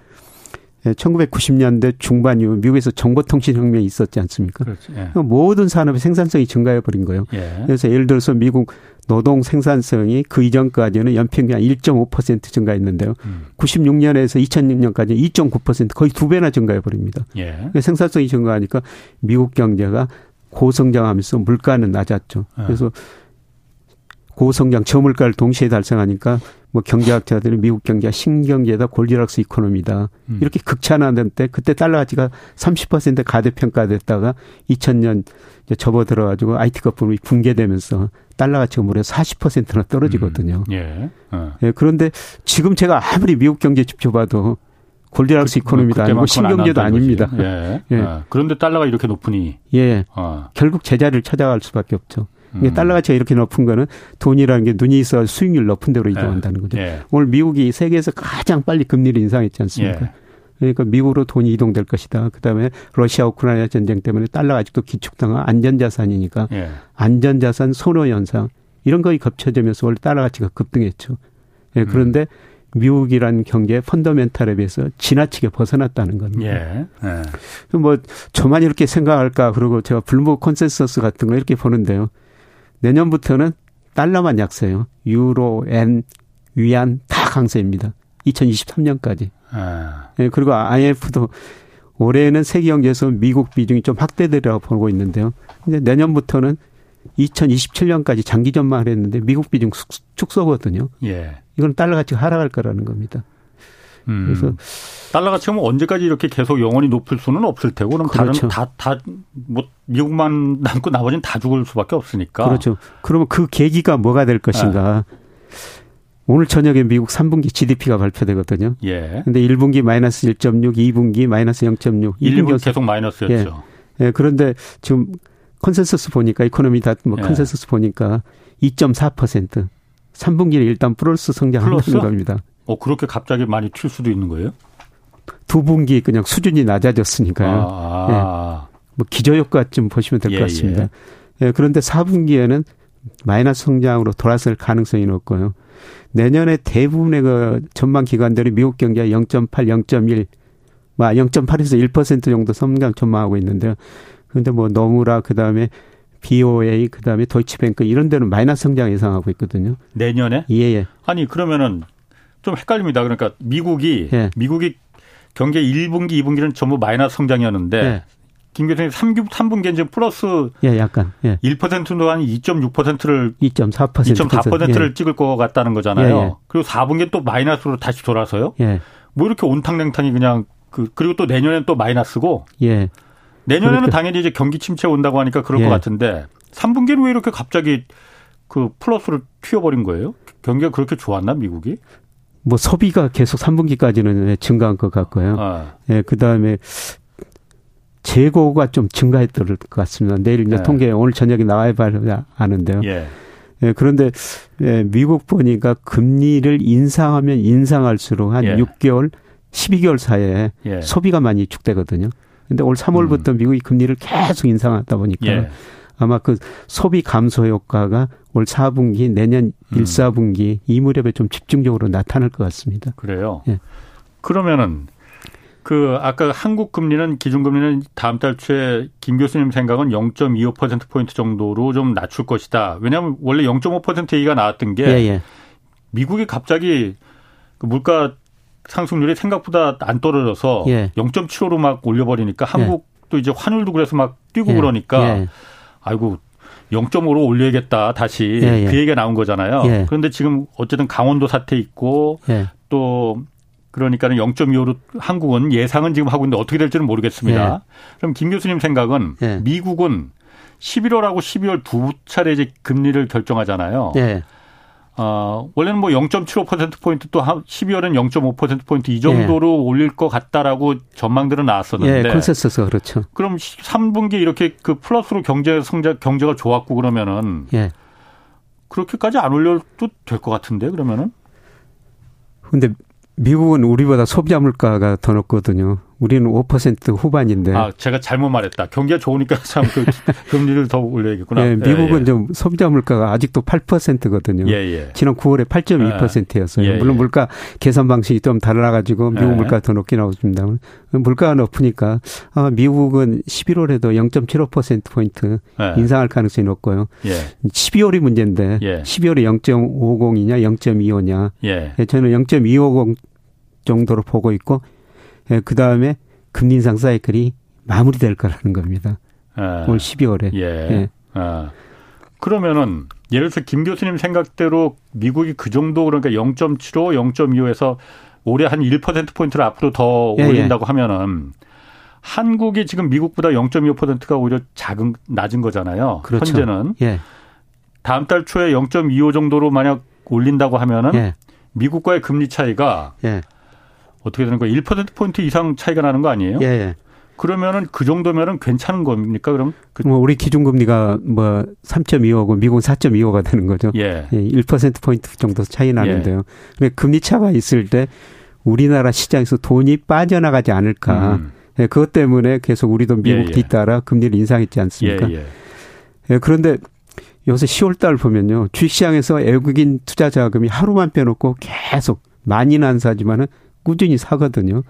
1990년대 중반 이후 미국에서 정보통신 혁명이 있었지 않습니까? 그렇지, 예. 모든 산업의 생산성이 증가해 버린 거예요. 예. 그래서 예를 들어서 미국 노동 생산성이 그 이전까지는 연평균 한1.5% 증가했는데요. 음. 96년에서 2006년까지 2.9% 거의 두 배나 증가해 버립니다. 예. 그러니까 생산성이 증가하니까 미국 경제가 고성장하면서 물가는 낮았죠. 예. 그래서 고성장 저물가를 동시에 달성하니까 뭐 경제학자들이 미국 경제가 신경제다 골디락스 이코노미다 음. 이렇게 극찬하는 때 그때 달러 가치가 30% 가대평가됐다가 2000년 접어들어 가지고 IT 거품이 붕괴되면서 달러 가치가 무려 40%나 떨어지거든요. 음. 예. 어. 예. 그런데 지금 제가 아무리 미국 경제 지표봐도 골디락스 그, 이코노미도 아니고 신경제도 아닙니다. 예. 예. 어. 그런데 달러가 이렇게 높으니 예. 어. 결국 제자리를 찾아갈 수밖에 없죠. 음. 달러 가치가 이렇게 높은 거는 돈이라는 게 눈이 있어 수익률 높은 데로 이동한다는 거죠. 예. 오늘 미국이 세계에서 가장 빨리 금리를 인상했지 않습니까? 예. 그러니까 미국으로 돈이 이동될 것이다. 그다음에 러시아 우크라이나 전쟁 때문에 달러가 아직도 기축당한 안전자산이니까 예. 안전자산 선호 현상 이런 거에 겹쳐지면서 원래 달러 가치가 급등했죠. 예, 그런데 음. 미국이란 경제의 펀더멘탈에 비해서 지나치게 벗어났다는 겁니다. 예. 예. 뭐 저만 이렇게 생각할까 그리고 제가 블룸버그 컨센서스 같은 거 이렇게 보는데요. 내년부터는 달러만 약세요. 유로, 엔, 위안 다 강세입니다. 2023년까지. 아. 네, 그리고 IMF도 올해는 세계 경제에서 미국 비중이 좀 확대되리라고 보고 있는데요. 근데 내년부터는 2027년까지 장기 전망을 했는데 미국 비중 축소거든요. 예. 이건 달러 가치가 하락할 거라는 겁니다. 음. 그래서 달러 가치가 뭐 언제까지 이렇게 계속 영원히 높을 수는 없을 테고 그럼 그렇죠. 다른 다다뭐 미국만 남고 나머지는 다 죽을 수밖에 없으니까. 그렇죠. 그러면 그 계기가 뭐가 될 것인가? 네. 오늘 저녁에 미국 3분기 GDP가 발표되거든요. 예. 근데 1분기 마이너스 1.6, 2분기 마이너스 0.6. 1분기 계속 마이너스였죠. 예. 예. 그런데 지금 컨센서스 보니까 economy 다 뭐 예. 컨센서스 보니까 2.4% 3분기에 일단 플러스 성장한다는 플러스? 겁니다. 어 그렇게 갑자기 많이 튈 수도 있는 거예요? 두 분기 그냥 수준이 낮아졌으니까요. 아. 예. 뭐 기저효과 좀 보시면 될것 예, 같습니다. 예. 예. 그런데 4분기에는 마이너스 성장으로 돌아설 가능성이 높고요. 내년에 대부분의 그 전망 기관들이 미국 경제가 0.8, 0.1, 뭐 0.8에서 1% 정도 성장 전망하고 있는데요. 그런데 뭐 너무라 그다음에 BOA 그다음에 도이치뱅크 이런 데는 마이너스 성장 예상하고 있거든요. 내년에? 예, 예. 아니 그러면은 좀 헷갈립니다. 그러니까 미국이 예. 미국이 경제 1분기, 2분기는 전부 마이너스 성장이었는데 예. 김 교수님 3분, 3분기 이제 플러스 예, 약간 예. 1%도 한 2.6%를 2.4% 2.4%를 예. 찍을 것 같다는 거잖아요. 예, 예. 그리고 4분기 또 마이너스로 다시 돌아서요. 예. 뭐 이렇게 온탕냉탕이 그냥 그 그리고 또 내년엔 또 마이너스고. 예. 내년에는 그렇게. 당연히 이제 경기 침체 온다고 하니까 그럴 예. 것 같은데 3분기는 왜 이렇게 갑자기 그 플러스를 튀어버린 거예요? 경기가 그렇게 좋았나 미국이? 뭐 소비가 계속 3분기까지는 증가한 것 같고요. 아. 예, 그 다음에 재고가 좀 증가했던 것 같습니다. 내일 이제 네. 통계 오늘 저녁에 나와야 아는데요. 예. 예, 그런데 예, 미국 보니까 금리를 인상하면 인상할수록 한 예. 6개월, 12개월 사이에 예. 소비가 많이 축되거든요. 근데 올 3월부터 음. 미국이 금리를 계속 인상하다 보니까 예. 아마 그 소비 감소 효과가 올 4분기 내년 음. 1, 4분기 이 무렵에 좀 집중적으로 나타날 것 같습니다. 그래요. 예. 그러면은 그 아까 한국 금리는 기준 금리는 다음 달 초에 김 교수님 생각은 0.25% 포인트 정도로 좀 낮출 것이다. 왜냐하면 원래 0.5% 얘기가 나왔던 게 예, 예. 미국이 갑자기 그 물가 상승률이 생각보다 안 떨어져서 예. 0.75로 막 올려버리니까 예. 한국도 이제 환율도 그래서 막 뛰고 예. 그러니까 예. 아이고 0.5로 올려야겠다. 다시 예, 그 얘기가 나온 거잖아요. 그런데 지금 어쨌든 강원도 사태 있고 또 그러니까는 0.25로 한국은 예상은 지금 하고 있는데 어떻게 될지는 모르겠습니다. 그럼 김 교수님 생각은 미국은 11월하고 12월 두 차례 이제 금리를 결정하잖아요. 어, 원래는 뭐 0.75%포인트 또 12월엔 0.5%포인트 이 정도로 예. 올릴 것 같다라고 전망들은 나왔었는데. 예, 컨센서스 그렇죠. 그럼 3분기 이렇게 그 플러스로 경제 성장, 경제가 좋았고 그러면은. 예. 그렇게까지 안 올려도 될 것 같은데 그러면은. 근데 미국은 우리보다 소비자 물가가 더 높거든요. 우리는 5% 후반인데. 아, 제가 잘못 말했다. 경기가 좋으니까 참 그 금리를 더 올려야겠구나. 네, 미국은 예, 예. 좀 소비자 물가가 아직도 8%거든요. 예, 예. 지난 9월에 8.2%였어요. 예. 물론 물가 계산 방식이 좀 달라가지고 미국 예. 물가가 더 높게 나오습니다. 물가가 높으니까 아, 미국은 11월에도 0.75%포인트 인상할 가능성이 높고요. 12월이 문제인데 12월에 0.50이냐 0.25냐. 저는 0.250 정도로 보고 있고 예, 그 다음에 금리 인상 사이클이 마무리될 거라는 겁니다. 아, 올 12월에. 예. 예. 아. 그러면은 예를 들어서 김 교수님 생각대로 미국이 그 정도 그러니까 0.75, 0.25에서 올해 한 1%포인트를 앞으로 더 예, 예. 올린다고 예. 하면은 한국이 지금 미국보다 0.25%가 오히려 작은 낮은 거잖아요. 그렇죠. 현재는 예. 다음 달 초에 0.25 정도로 만약 올린다고 하면은 예. 미국과의 금리 차이가 예. 어떻게 되는 거예요? 1% 포인트 이상 차이가 나는 거 아니에요? 예. 예. 그러면은 그 정도면은 괜찮은 겁니까? 그럼 그 뭐 우리 기준 금리가 뭐 3.25고 미국 4.25가 되는 거죠. 예. 1% 예, 포인트 정도 차이 나는데요. 예. 근데 금리 차가 있을 때 우리나라 시장에서 돈이 빠져나가지 않을까. 음. 예, 그것 때문에 계속 우리도 미국 예, 예. 뒤따라 금리를 인상했지 않습니까? 예, 예. 예, 그런데 요새 10월 달 보면요. 주식시장에서 외국인 투자 자금이 하루만 빼놓고 계속 많이는 사지만은 꾸준히 사거든요.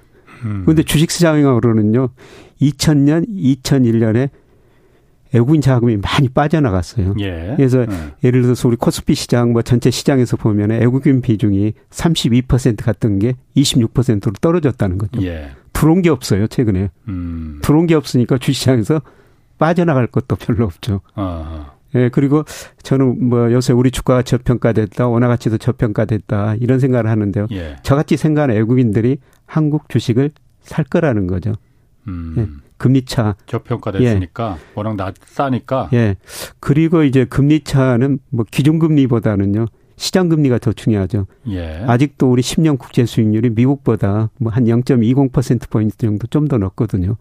음. 그런데 주식시장으로는요. 2000년, 2001년에 외국인 자금이 많이 빠져나갔어요. 예. 그래서 음. 예를 들어서 우리 코스피 시장 뭐 전체 시장에서 보면 외국인 비중이 32% 갔던 게 26%로 떨어졌다는 거죠. 예. 들어온 게 없어요, 최근에. 음. 들어온 게 없으니까 주시장에서 빠져나갈 것도 별로 없죠. 아. 예, 그리고 저는 뭐 요새 우리 주가가 저평가됐다, 원화 가치도 저평가됐다, 이런 생각을 하는데요. 예. 저같이 생각하는 외국인들이 한국 주식을 살 거라는 거죠. 음. 예. 금리 차. 저평가됐으니까 예. 워낙 낮 싸니까. 예. 그리고 이제 금리 차는 뭐 기준 금리보다는요. 시장 금리가 더 중요하죠. 예. 아직도 우리 10년 국제 수익률이 미국보다 뭐 한 0.20% 포인트 정도 좀 더 높거든요.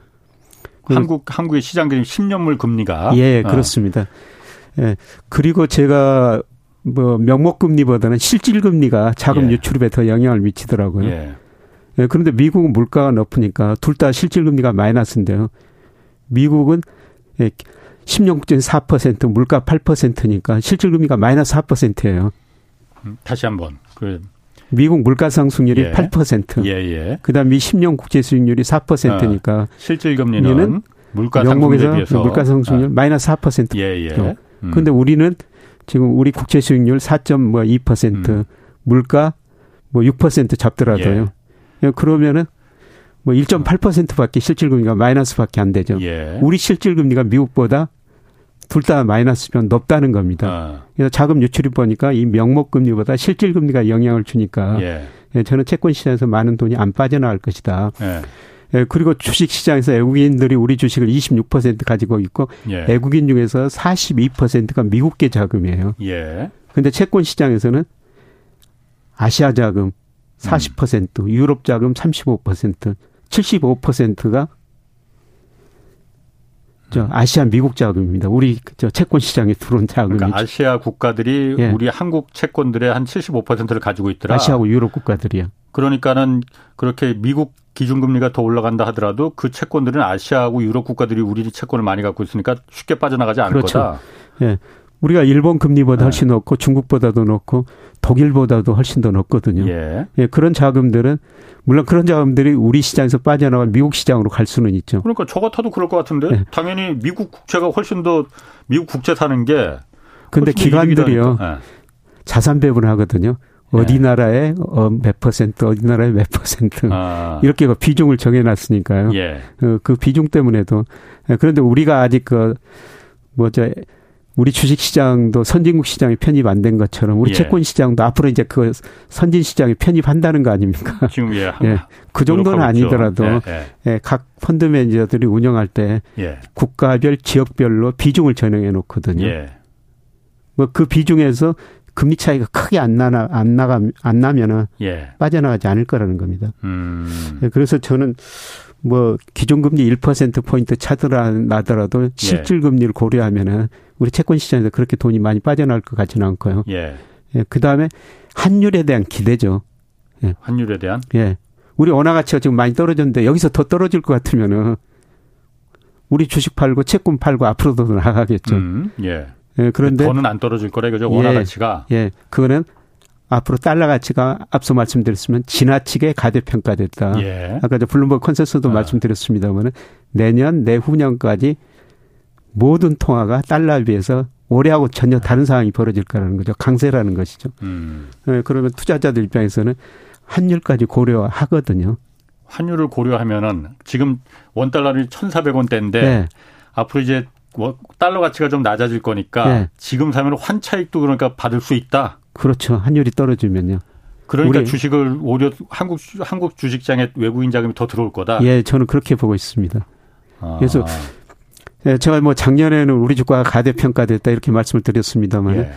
한국 한국의 시장 금리 10년물 금리가 예, 어. 그렇습니다. 어. 예. 그리고 제가 뭐 명목 금리보다는 실질 금리가 자금 예. 유출입에 더 영향을 미치더라고요. 예. 예. 그런데 미국은 물가가 높으니까 둘 다 실질 금리가 마이너스인데요. 미국은 예, 10년 국제 4% 물가 8%니까 실질 금리가 마이너스 4%예요. 다시 한번. 그 미국 물가 상승률이 예. 8%. 예, 예. 그다음 미 10년 국제 수익률이 4%니까 어, 실질 금리는 물가 상승률에 비해서 물가 상승률 아. 마이너스 4%. 예, 예. 음. 근데 우리는 지금 우리 국제 수익률 4.2% 음. 물가 뭐 6% 잡더라도요. 예. 그러면은 뭐 1.8%밖에 실질 금리가 마이너스밖에 안 되죠. 예. 우리 실질 금리가 미국보다 둘 다 마이너스면 높다는 겁니다. 아. 그래서 자금 유출이 보니까 이 명목 금리보다 실질 금리가 영향을 주니까 예. 예. 저는 채권 시장에서 많은 돈이 안 빠져나갈 것이다. 예. 예, 그리고 주식 시장에서 외국인들이 우리 주식을 26% 가지고 있고 예. 외국인 중에서 42%가 미국계 자금이에요. 예. 근데 채권 시장에서는 아시아 자금 40%, 음. 유럽 자금 35%, 75%가 저 아시아 미국 자금입니다. 우리 저 채권 시장에 들어온 자금이. 그러니까 아시아 국가들이 예. 우리 한국 채권들의 한 75%를 가지고 있더라. 아시아하고 유럽 국가들이요. 그러니까는 그렇게 미국 기준금리가 더 올라간다 하더라도 그 채권들은 아시아하고 유럽 국가들이 우리 채권을 많이 갖고 있으니까 쉽게 빠져나가지 않을 그렇죠. 거다. 예. 우리가 일본 금리보다 네. 훨씬 높고 중국보다도 높고 독일보다도 훨씬 더 높거든요. 예. 예. 그런 자금들은 물론 그런 자금들이 우리 시장에서 빠져나가 미국 시장으로 갈 수는 있죠. 그러니까 저 같아도 그럴 것 같은데 예. 당연히 미국 국채가 훨씬 더 미국 국채 사는 게 근데 기관들이요. 예. 자산 배분을 하거든요. 어디 예. 나라에 어, 몇 퍼센트, 어디 나라에 몇 퍼센트 아. 이렇게 그 비중을 정해놨으니까요. 예. 그, 그 비중 때문에도 예, 그런데 우리가 아직 그 뭐죠 우리 주식 시장도 선진국 시장에 편입 안 된 것처럼 우리 예. 채권 시장도 앞으로 이제 그 선진 시장에 편입한다는 거 아닙니까? 지금 예. 예. 그 정도는 아니더라도 예, 예. 예. 각 펀드 매니저들이 운영할 때 예. 국가별 지역별로 비중을 정해 놓거든요. 예. 뭐그 비중에서 금리 차이가 크게 안 나나 안 나가 안 나면은 예. 빠져나가지 않을 거라는 겁니다. 음. 그래서 저는 뭐 기존 금리 1% 포인트 차더라도 예. 실질 금리를 고려하면은 우리 채권 시장에서 그렇게 돈이 많이 빠져나올 것 같지는 않고요. 예. 예. 그다음에 환율에 대한 기대죠. 예. 환율에 대한? 예. 우리 원화 가치가 지금 많이 떨어졌는데 여기서 더 떨어질 것 같으면은 우리 주식 팔고 채권 팔고 앞으로도 나가겠죠. 음, 예. 예. 그런데 더는 안 떨어질 거래 그죠? 원화 예. 가치가. 예. 그거는 앞으로 달러 가치가 앞서 말씀드렸으면 지나치게 가대평가됐다. 예. 아까 저 블룸버그 컨센서도 아. 말씀드렸습니다만은 내년 내후년까지 모든 통화가 달러에 비해서 올해하고 전혀 다른 상황이 벌어질 거라는 거죠. 강세라는 것이죠. 음. 네, 그러면 투자자들 입장에서는 환율까지 고려하거든요. 환율을 고려하면은 지금 원 달러를 1,400원대인데 네. 앞으로 이제 달러 가치가 좀 낮아질 거니까 예. 지금 사면 환차익도 그러니까 받을 수 있다. 그렇죠. 환율이 떨어지면요. 그러니까 주식을 오히려 한국 한국 주식장에 외국인 자금이 더 들어올 거다. 예, 저는 그렇게 보고 있습니다. 아. 그래서 예, 제가 뭐 작년에는 우리 주가가 가대평가됐다 이렇게 말씀을 드렸습니다만 예.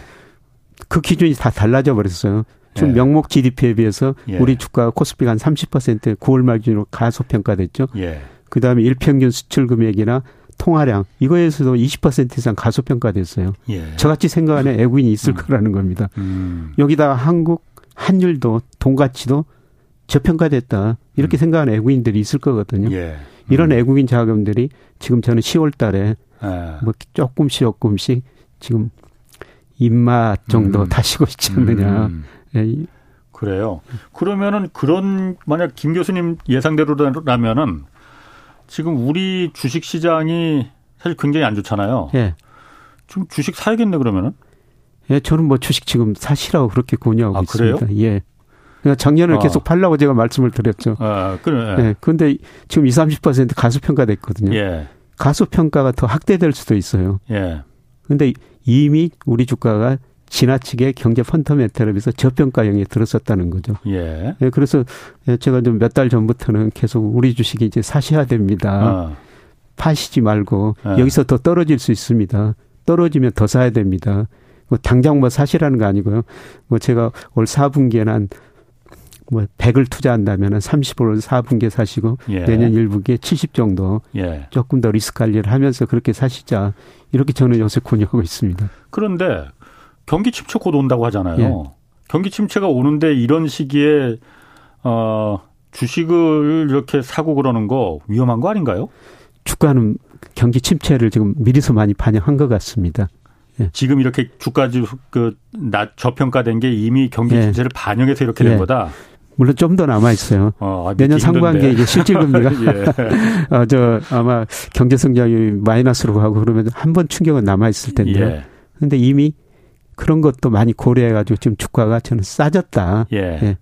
그 기준이 다 달라져 버렸어요. 지금 예. 명목 GDP에 비해서 예. 우리 주가 코스피가 한 30% 9월 말 기준으로 가소평가됐죠. 예. 그다음에 일평균 수출 금액이나 통화량 이거에서도 20% 이상 가소평가됐어요. 예. 저같이 생각하는 애국인이 있을 음. 거라는 겁니다. 음. 여기다 한국 환율도 돈가치도 저평가됐다 이렇게 음. 생각하는 애국인들이 있을 거거든요. 예. 이런 음. 애국인 자금들이 지금 저는 10월 달에 예. 뭐 조금씩 조금씩 지금 입맛 정도 음. 다시고 있지 않느냐. 음. 예. 그래요. 그러면은 그런 만약 김 교수님 예상대로라면은 지금 우리 주식 시장이 사실 굉장히 안 좋잖아요. 예. 좀 주식 사야겠네 그러면은. 예, 저는 뭐 주식 지금 사시라고 그렇게 권유하고 아, 있습니다. 그래요? 예. 그러니까 작년에 아. 계속 팔라고 제가 말씀을 드렸죠. 아, 그래. 예. 그런데 지금 20, 30% 가수 평가됐거든요. 예. 가수 평가가 더 확대될 수도 있어요. 예. 근데 이미 우리 주가가 지나치게 경제 펀더멘털에 비해서 저평가형에 들었었다는 거죠. 예. 예 그래서 제가 좀 몇 달 전부터는 계속 우리 주식이 이제 사셔야 됩니다. 어. 파시지 말고 예. 여기서 더 떨어질 수 있습니다. 떨어지면 더 사야 됩니다. 뭐 당장 뭐 사시라는 거 아니고요. 뭐 제가 올 4분기에는 한뭐 100을 투자한다면 30을 4분기에 사시고 예. 내년 1분기에 70 정도 예. 조금 더 리스크 관리를 하면서 그렇게 사시자. 이렇게 저는 요새 권유하고 있습니다. 그런데 경기 침체 곧 온다고 하잖아요. 예. 경기 침체가 오는데 이런 시기에 어 주식을 이렇게 사고 그러는 거 위험한 거 아닌가요? 주가는 경기 침체를 지금 미리서 많이 반영한 것 같습니다. 예. 지금 이렇게 주가지 그낮 저평가된 게 이미 경기 예. 침체를 반영해서 이렇게 된 예. 거다. 물론 좀 더 남아 있어요. 어, 아, 내년 상반기에 이제 실질금리가 예. 어, 저 아마 경제 성장이 마이너스로 가고 그러면 한 번 충격은 남아 있을 텐데요. 예. 근데 이미 그런 것도 많이 고려해가지고 지금 주가가 저는 싸졌다. 예. 예.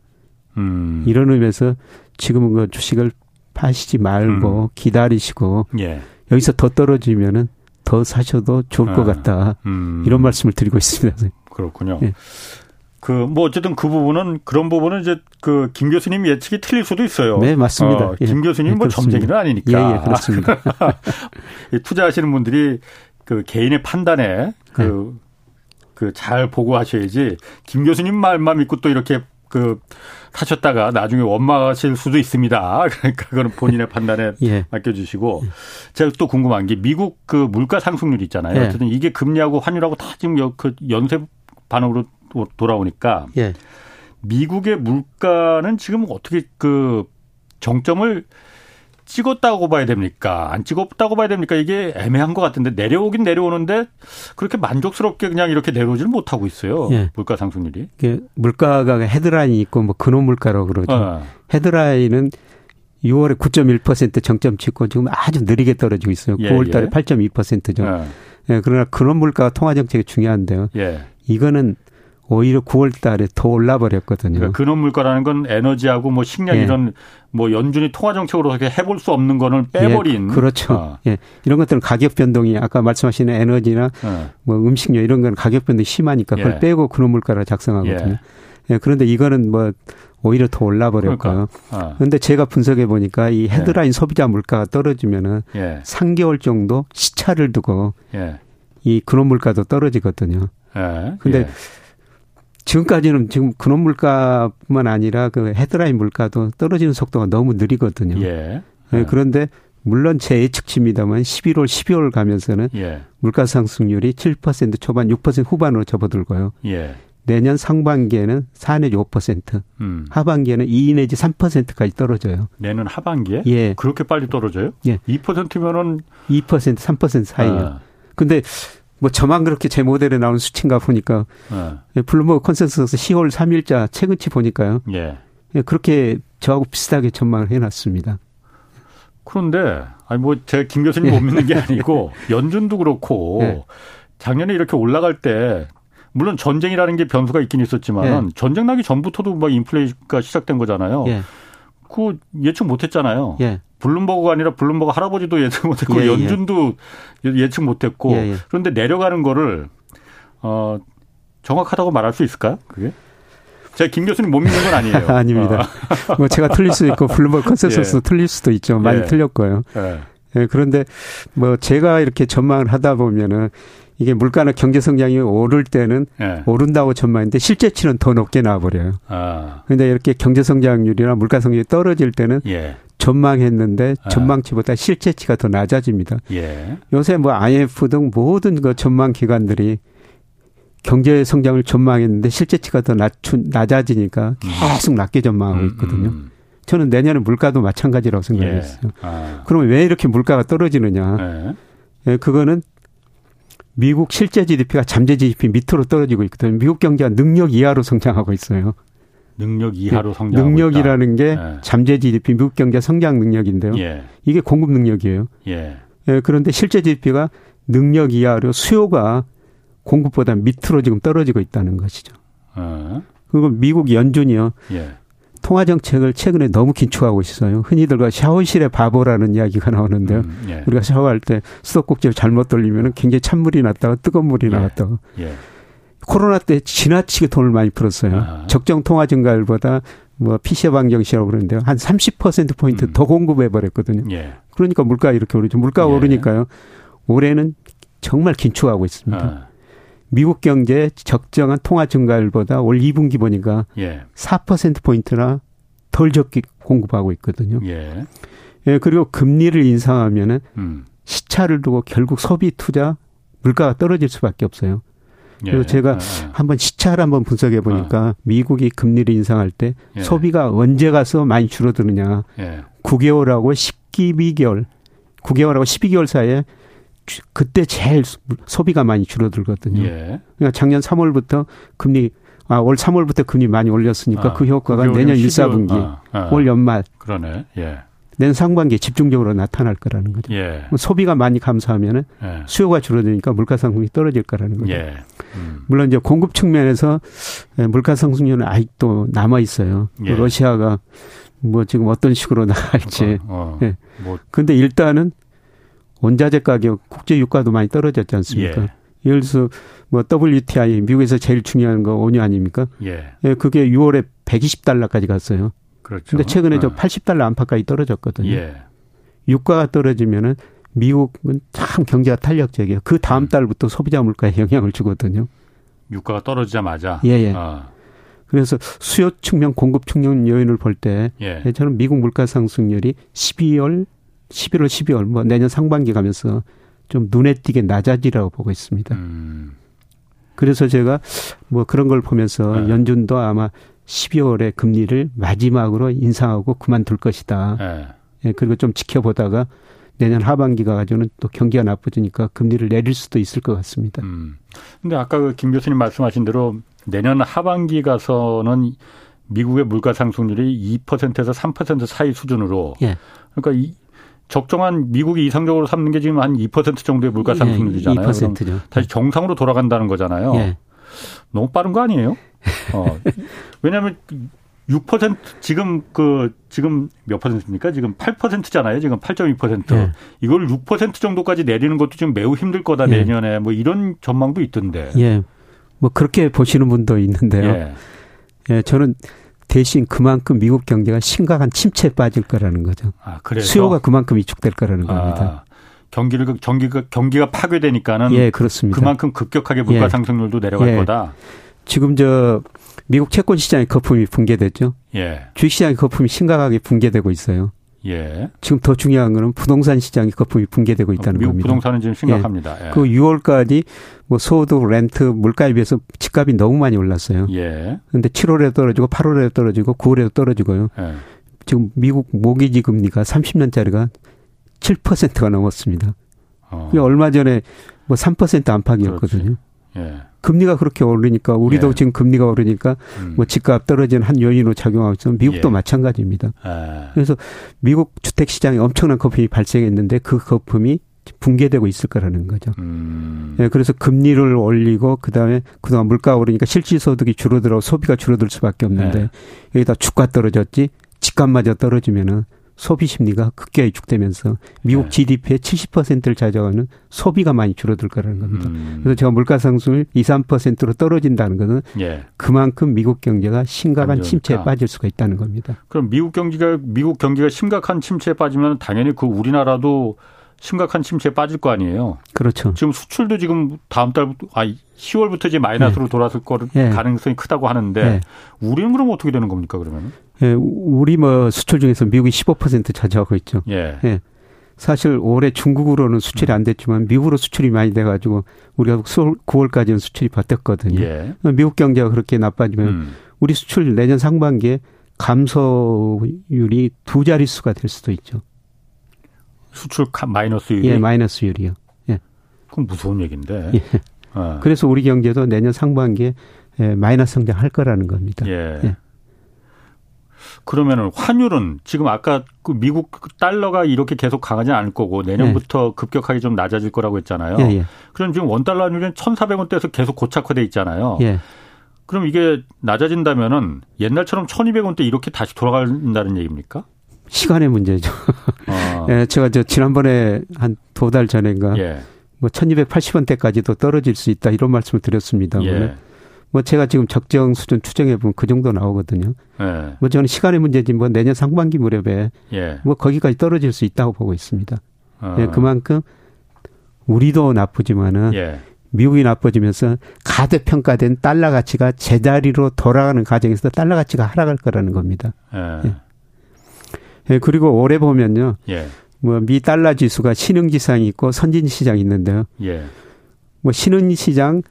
음. 이런 의미에서 지금은 그 주식을 파시지 말고 음. 기다리시고 예. 여기서 더 떨어지면은 더 사셔도 좋을 아. 것 같다. 음. 이런 말씀을 드리고 있습니다. 그렇군요. 예. 그뭐 어쨌든 그 부분은 그런 부분은 이제 그 김 교수님 예측이 틀릴 수도 있어요. 네 맞습니다. 어, 김 예. 교수님 예, 뭐 점쟁이는 아니니까. 예, 예 그렇습니다. 투자하시는 분들이 그 개인의 판단에 그 네. 그 잘 보고 하셔야지 김 교수님 말만 믿고 또 이렇게 그 사셨다가 나중에 원망하실 수도 있습니다. 그러니까 그거는 본인의 판단에 예. 맡겨주시고 제가 또 궁금한 게 미국 그 물가 상승률 있잖아요. 예. 어쨌든 이게 금리하고 환율하고 다 지금 그 연쇄 반응으로 돌아오니까 예. 미국의 물가는 지금 어떻게 그 정점을 찍었다고 봐야 됩니까? 안 찍었다고 봐야 됩니까? 이게 애매한 것 같은데 내려오긴 내려오는데 그렇게 만족스럽게 그냥 이렇게 내려오질 못하고 있어요. 예. 물가 상승률이. 이게 물가가 헤드라인이 있고 뭐 근원 물가라고 그러죠. 어. 헤드라인은 6월에 9.1% 정점 찍고 지금 아주 느리게 떨어지고 있어요. 예, 9월 달에 예. 8.2%죠. 예. 예. 그러나 근원 물가가 통화 정책이 중요한데요. 예. 이거는 오히려 9월 달에 더 올라 버렸거든요. 그러니까 근원 물가라는 건 에너지하고 뭐 식량 예. 이런 뭐 연준이 통화 정책으로 해볼 수 없는 거는 빼버린 예, 그렇죠. 어. 예. 이런 것들은 가격 변동이 아까 말씀하시는 에너지나 어. 뭐 음식료 이런 건 가격 변동이 심하니까 그걸 예. 빼고 근원 물가를 작성하거든요. 예. 예. 그런데 이거는 뭐 오히려 더 올라 버렸고요. 그러니까. 어. 그런데 제가 분석해 보니까 이 헤드라인 예. 소비자 물가가 떨어지면은 3개월 정도 시차를 두고 이 근원 물가도 떨어지거든요. 예. 근데 지금까지는 지금 근원 물가뿐만 아니라 그 헤드라인 물가도 떨어지는 속도가 너무 느리거든요. 예. 네. 그런데 물론 제 예측치입니다만 11월, 12월 가면서는 예. 물가 상승률이 7% 초반, 6% 후반으로 접어들고요. 예. 내년 상반기에는 4 내지 5%, 음. 하반기에는 2 내지 3%까지 떨어져요. 내년 하반기에? 예. 그렇게 빨리 떨어져요? 예. 2%면은 2% 3% 사이에요. 아. 근데 뭐 저만 그렇게 제 모델에 나온 수치인가 보니까 네. 블룸버그 컨센서스 10월 3일자 최근치 보니까요. 예. 예. 그렇게 저하고 비슷하게 전망을 해놨습니다. 그런데 아니 뭐 제가 김 교수님 못 믿는 게 아니고 연준도 그렇고 예. 작년에 이렇게 올라갈 때 물론 전쟁이라는 게 변수가 있긴 있었지만 예. 전쟁 나기 전부터도 막 인플레가 시작된 거잖아요. 예. 그 예측 못 했잖아요. 예. 블룸버그가 아니라 블룸버그 할아버지도 예측 못했고 예, 예. 연준도 예측 못했고 예, 예. 그런데 내려가는 거를 어 정확하다고 말할 수 있을까요? 그게? 제가 김 교수님 못 믿는 건 아니에요. 아닙니다. 어. 뭐 제가 틀릴 수도 있고 블룸버그 컨센서스도 틀릴 수도 있죠. 많이 틀렸고요. 예, 그런데 뭐 제가 이렇게 전망을 하다 보면은 이게 물가나 경제 성장이 오를 때는 예. 오른다고 전망했는데 실제치는 더 높게 나와버려요. 아. 근데 이렇게 경제 성장률이나 물가 성장이 떨어질 때는 예. 전망했는데 아. 전망치보다 실제치가 더 낮아집니다. 예. 요새 뭐 IMF 등 모든 그 전망 기관들이 경제 성장을 전망했는데 실제치가 더 낮춘, 낮아지니까 음. 계속 낮게 전망하고 음, 있거든요. 음. 저는 내년에 물가도 마찬가지라고 생각했어요. 예. 아. 그러면 왜 이렇게 물가가 떨어지느냐? 예. 예, 그거는 미국 실제 GDP가 잠재 GDP 밑으로 떨어지고 있거든요. 미국 경제가 능력 이하로 성장하고 있어요. 능력 이하로 성장. 능력이라는 게 예. 잠재 GDP 미국 경제 성장 능력인데요. 예. 이게 공급 능력이에요. 예. 예. 그런데 실제 GDP가 능력 이하로 수요가 공급보다 밑으로 지금 떨어지고 있다는 것이죠. 어. 그리고 미국 연준이요. 예. 통화 정책을 최근에 너무 긴축하고 있어요. 흔히들과 샤워실의 바보라는 이야기가 나오는데요. 음, 예. 우리가 샤워할 때 수도꼭지를 잘못 돌리면 굉장히 찬물이 났다가 뜨거운 물이 예. 나왔다가. 예. 코로나 때 지나치게 돈을 많이 풀었어요. 아. 적정 통화 증가율보다 뭐 피시어 방정시라고 그러는데요. 한 30%포인트 음. 더 공급해 버렸거든요. 예. 그러니까 물가 이렇게 오르죠. 물가 예. 오르니까요. 올해는 정말 긴축하고 있습니다. 아. 미국 경제 적정한 통화 증가율보다 올 2분기 보니까 예. 4% 포인트나 덜 적게 공급하고 있거든요. 예. 예 그리고 금리를 인상하면은 음. 시차를 두고 결국 소비 투자 물가가 떨어질 수밖에 없어요. 그래서 예. 제가 예. 예. 한번 시차를 한번 분석해 보니까 아. 미국이 금리를 인상할 때 예. 소비가 언제 가서 많이 줄어드느냐. 9개월하고 12개월, 9개월하고 12개월 사이에 그때 제일 소비가 많이 줄어들거든요. 예. 그러니까 작년 3월부터 금리 아, 올 3월부터 금리 많이 올렸으니까 아, 그 효과가 내년 1, 4분기, 아, 아, 올 연말. 그러네. 예. 내년 상반기에 집중적으로 나타날 거라는 거죠. 예. 소비가 많이 감소하면은 예. 수요가 줄어드니까 물가 상승이 떨어질 거라는 거죠. 예. 음. 물론 이제 공급 측면에서 예, 물가 상승률은 아직도 남아 있어요. 예. 러시아가 뭐 지금 어떤 식으로 나갈지. 어, 예. 뭐. 근데 일단은 원자재 가격, 국제 유가도 많이 떨어졌지 않습니까? 예. 예를 들어서 뭐 WTI 미국에서 제일 중요한 거 원유 아닙니까? 예. 예 그게 6월에 120달러까지 갔어요. 그렇죠. 근데 최근에 어. 저 80달러 안팎까지 떨어졌거든요. 예. 유가가 떨어지면은 미국은 참 경제가 탄력적이에요. 그 다음 음. 달부터 소비자 물가에 영향을 주거든요. 유가가 떨어지자마자. 예, 예. 어. 그래서 수요 측면, 공급 측면 요인을 볼때 예. 저는 미국 물가 상승률이 12월 11월, 12월, 뭐 내년 상반기 가면서 좀 눈에 띄게 낮아지라고 보고 있습니다. 음. 그래서 제가 뭐 그런 걸 보면서 네. 연준도 아마 12월에 금리를 마지막으로 인상하고 그만둘 것이다. 네. 예, 그리고 좀 지켜보다가 내년 하반기가 가지고는 또 경기가 나빠지니까 금리를 내릴 수도 있을 것 같습니다. 음. 근데 아까 그 김 교수님 말씀하신 대로 내년 하반기 가서는 미국의 물가 상승률이 2%에서 3% 사이 수준으로 예. 그러니까 이 적정한 미국이 이상적으로 삼는 게 지금 한 2% 정도의 물가 예, 상승률이잖아요. 예, 2%죠. 다시 정상으로 돌아간다는 거잖아요. 예. 너무 빠른 거 아니에요? 어. 왜냐하면 6% 지금 그 지금 몇 퍼센트입니까? 지금 8%잖아요. 지금 8.2%. 예. 이걸 6% 정도까지 내리는 것도 지금 매우 힘들 거다 예. 내년에 뭐 이런 전망도 있던데. 예. 뭐 그렇게 보시는 분도 있는데요. 예. 예 저는 대신 그만큼 미국 경제가 심각한 침체에 빠질 거라는 거죠. 아, 그래서 수요가 그만큼 위축될 거라는 아, 겁니다. 경기를 경기가 경기가 파괴되니까는 예, 그렇습니다. 그만큼 급격하게 물가 예. 상승률도 내려갈 예. 거다. 지금 저 미국 채권 시장의 거품이 붕괴됐죠. 예. 주식 시장의 거품이 심각하게 붕괴되고 있어요. 예. 지금 더 중요한 거는 부동산 시장의 거품이 붕괴되고 있다는 미국 겁니다. 부동산은 지금 심각합니다. 예. 예. 그 6월까지 뭐 소득, 렌트, 물가에 비해서 집값이 너무 많이 올랐어요. 예. 근데 7월에 떨어지고 8월에 떨어지고 9월에도 떨어지고요. 예. 지금 미국 모기지 금리가 30년짜리가 7%가 넘었습니다. 어. 얼마 전에 뭐 3% 안팎이었거든요. 그렇지. 예. 금리가 그렇게 오르니까 우리도 예. 지금 금리가 오르니까 음. 뭐 집값 떨어지는 한 요인으로 작용하고 있지만 미국도 예. 마찬가지입니다. 아. 그래서 미국 주택 시장에 엄청난 거품이 발생했는데 그 거품이 붕괴되고 있을 거라는 거죠. 음. 예, 그래서 금리를 올리고 그다음에 그동안 물가가 오르니까 실질 소득이 줄어들어 소비가 줄어들 수밖에 없는데 예. 여기다 주가 떨어졌지 집값마저 떨어지면은 소비 심리가 급격히 축되면서 미국 네. GDP의 70%를 차지하는 소비가 많이 줄어들 거라는 겁니다. 음. 그래서 제가 물가 상승률 2, 3%로 떨어진다는 것은 예. 그만큼 미국 경제가 심각한 침체에 빠질 수가 있다는 겁니다. 그럼 미국 경기가 미국 경기가 심각한 침체에 빠지면 당연히 그 우리나라도 심각한 침체에 빠질 거 아니에요. 그렇죠. 지금 수출도 지금 다음 달부터 아 10월부터 이제 마이너스로 네. 돌아설 거 네. 가능성이 크다고 하는데 네. 우리는 그럼 어떻게 되는 겁니까 그러면? 예, 우리 뭐 수출 중에서 미국이 15% 차지하고 있죠. 예. 예. 사실 올해 중국으로는 수출이 안 됐지만 미국으로 수출이 많이 돼가지고 우리가 9월까지는 수출이 버텼거든요. 예. 미국 경제가 그렇게 나빠지면 음. 우리 수출 내년 상반기에 감소율이 두 자릿수가 될 수도 있죠. 수출 마이너스율이? 예, 마이너스율이요. 예. 그럼 무서운 얘기인데. 예. 어. 그래서 우리 경제도 내년 상반기에 예, 마이너스 성장할 거라는 겁니다. 예. 예. 그러면은 환율은 지금 아까 그 미국 달러가 이렇게 계속 강하지 않을 거고 내년부터 예. 급격하게 좀 낮아질 거라고 했잖아요. 예, 예. 그럼 지금 원 달러 환율은 1,400원대에서 계속 고착화돼 있잖아요. 예. 그럼 이게 낮아진다면은 옛날처럼 1,200원대 이렇게 다시 돌아간다는 얘기입니까? 시간의 문제죠. 어. 예, 제가 저 지난번에 한 두 달 전인가 예. 뭐 1280원대까지도 떨어질 수 있다 이런 말씀을 드렸습니다. 예. 뭐 제가 지금 적정 수준 추정해 보면 그 정도 나오거든요. 예. 뭐 저는 시간의 문제지 뭐 내년 상반기 무렵에 예. 뭐 거기까지 떨어질 수 있다고 보고 있습니다. 어. 예, 그만큼 우리도 나쁘지만은 예. 미국이 나빠지면서 가대평가된 달러 가치가 제자리로 돌아가는 과정에서 달러 가치가 하락할 거라는 겁니다. 예. 예. 예, 그리고 올해 보면요. 예. 뭐미 달러 지수가 신흥 지상이 있고 선진 시장이 있는데요. 예. 뭐 신흥 시장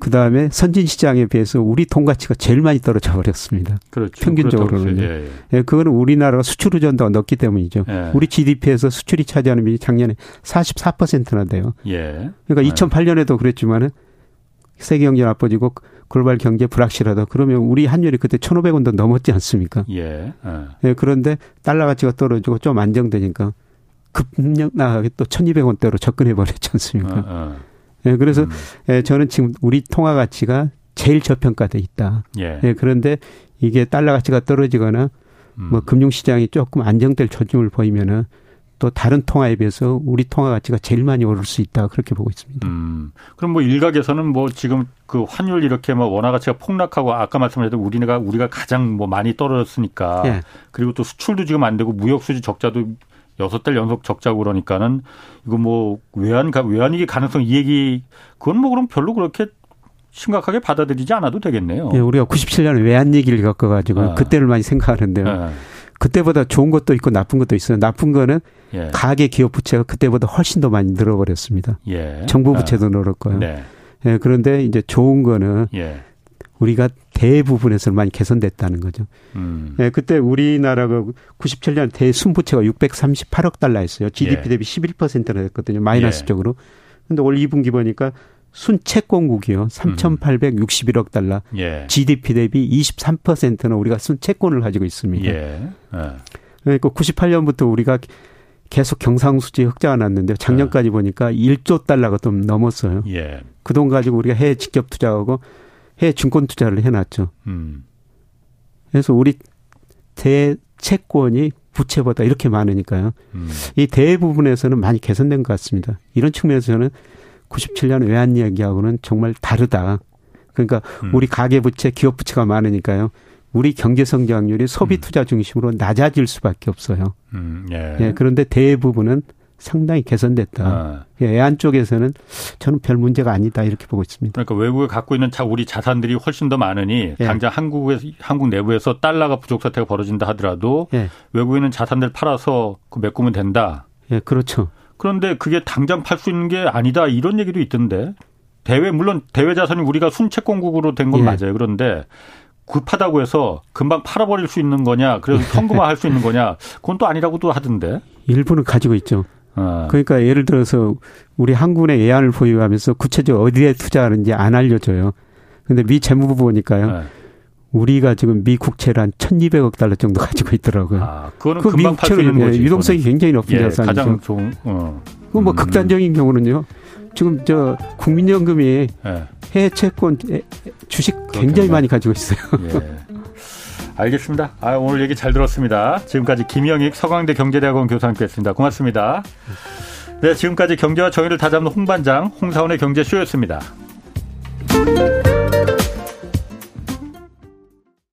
그 다음에 선진 시장에 비해서 우리 돈 가치가 제일 많이 떨어져 버렸습니다. 그렇죠. 평균적으로는. 예, 예. 예, 그거는 우리나라가 수출 의존도가 높기 때문이죠. 예. 우리 GDP에서 수출이 차지하는 비율이 작년에 44%나 돼요. 예. 그러니까 2008년에도 그랬지만은 세계 경제 나빠지고 글로벌 경제 불확실하다. 그러면 우리 환율이 그때 1,500원도 넘었지 않습니까? 예. 예. 예. 그런데 달러 가치가 떨어지고 좀 안정되니까 급락하게 또 1,200원대로 접근해 버렸지 않습니까? 어, 어. 예. 그래서 음. 예, 저는 지금 우리 통화 가치가 제일 저평가돼 있다. 예. 예. 그런데 이게 달러 가치가 떨어지거나 음. 뭐 금융 시장이 조금 안정될 조짐을 보이면은 또 다른 통화에 비해서 우리 통화 가치가 제일 많이 오를 수 있다 그렇게 보고 있습니다. 음. 그럼 뭐 일각에서는 뭐 지금 그 환율 이렇게 뭐 원화 가치가 폭락하고 아까 말씀하셨던 우리가 우리가 가장 뭐 많이 떨어졌으니까 네. 그리고 또 수출도 지금 안 되고 무역 수지 적자도 여섯 달 연속 적자고 그러니까는 이거 뭐 외환 외환위기 가능성 이 얘기 그건 뭐 그럼 별로 그렇게 심각하게 받아들이지 않아도 되겠네요. 네, 우리가 97년에 외환 위기를 겪어가지고 아. 그때를 많이 생각하는데요. 아. 그때보다 좋은 것도 있고 나쁜 것도 있어요. 나쁜 거는 예. 가계 기업 부채가 그때보다 훨씬 더 많이 늘어버렸습니다. 예. 정부 부채도 아. 늘었고요. 네. 예, 그런데 이제 좋은 거는 예. 우리가 대부분에서 많이 개선됐다는 거죠. 음. 예, 그때 우리나라가 97년 대순부채가 638억 달러였어요. GDP 예. 대비 11%나 됐거든요. 마이너스적으로. 근데 올 2분기 보니까 순채권국이요. 3,861억 달러. 예. GDP 대비 23%는 우리가 순채권을 가지고 있습니다. 예. 예. 그러니까 98년부터 우리가 계속 경상수지 흑자가 났는데 작년까지 예. 보니까 1조 달러가 좀 넘었어요. 예. 그 돈 가지고 우리가 해외 직접 투자하고 해외 증권 투자를 해놨죠. 음. 그래서 우리 대채권이 부채보다 이렇게 많으니까요. 음. 이 대부분에서는 많이 개선된 것 같습니다. 이런 측면에서는 97년 외환 이야기하고는 정말 다르다. 그러니까 음. 우리 가계 부채, 기업 부채가 많으니까요. 우리 경제 성장률이 소비 음. 투자 중심으로 낮아질 수밖에 없어요. 음, 예. 예. 그런데 대부분은 상당히 개선됐다. 아. 예, 애안 쪽에서는 저는 별 문제가 아니다 이렇게 보고 있습니다. 그러니까 외국에 갖고 있는 자 우리 자산들이 훨씬 더 많으니 예. 당장 한국에서 한국 내부에서 달러가 부족 사태가 벌어진다 하더라도 예. 외국에 있는 자산들 팔아서 그 메꾸면 된다. 예, 그렇죠. 그런데 그게 당장 팔 수 있는 게 아니다 이런 얘기도 있던데 대외 물론 대외 자산이 우리가 순채권국으로 된건 예. 맞아요. 그런데 급하다고 해서 금방 팔아버릴 수 있는 거냐, 그래서 현금화할 수 있는 거냐, 그건 또 아니라고도 하던데. 일부는 가지고 있죠. 어. 그러니까 예를 들어서 우리 한군의 예안을 보유하면서 구체적으로 어디에 투자하는지 안 알려줘요. 근데 미 재무부 보니까요. 네. 우리가 지금 미 국채를 한 1,200억 달러 정도 가지고 있더라고요. 아, 그거는 그 금방 팔수 있는 거지. 유동성이 굉장히 높은 예, 자산이죠. 가장 좋은. 어. 그뭐 음. 극단적인 경우는요. 지금 저 국민연금이 예. 해외 채권 주식 굉장히 많이 가지고 있어요. 예. 알겠습니다. 아, 오늘 얘기 잘 들었습니다. 지금까지 김영익 서강대 경제대학원 교수 함께했습니다. 고맙습니다. 네, 지금까지 경제와 정의를 다잡는 홍반장 홍사원의 경제쇼였습니다.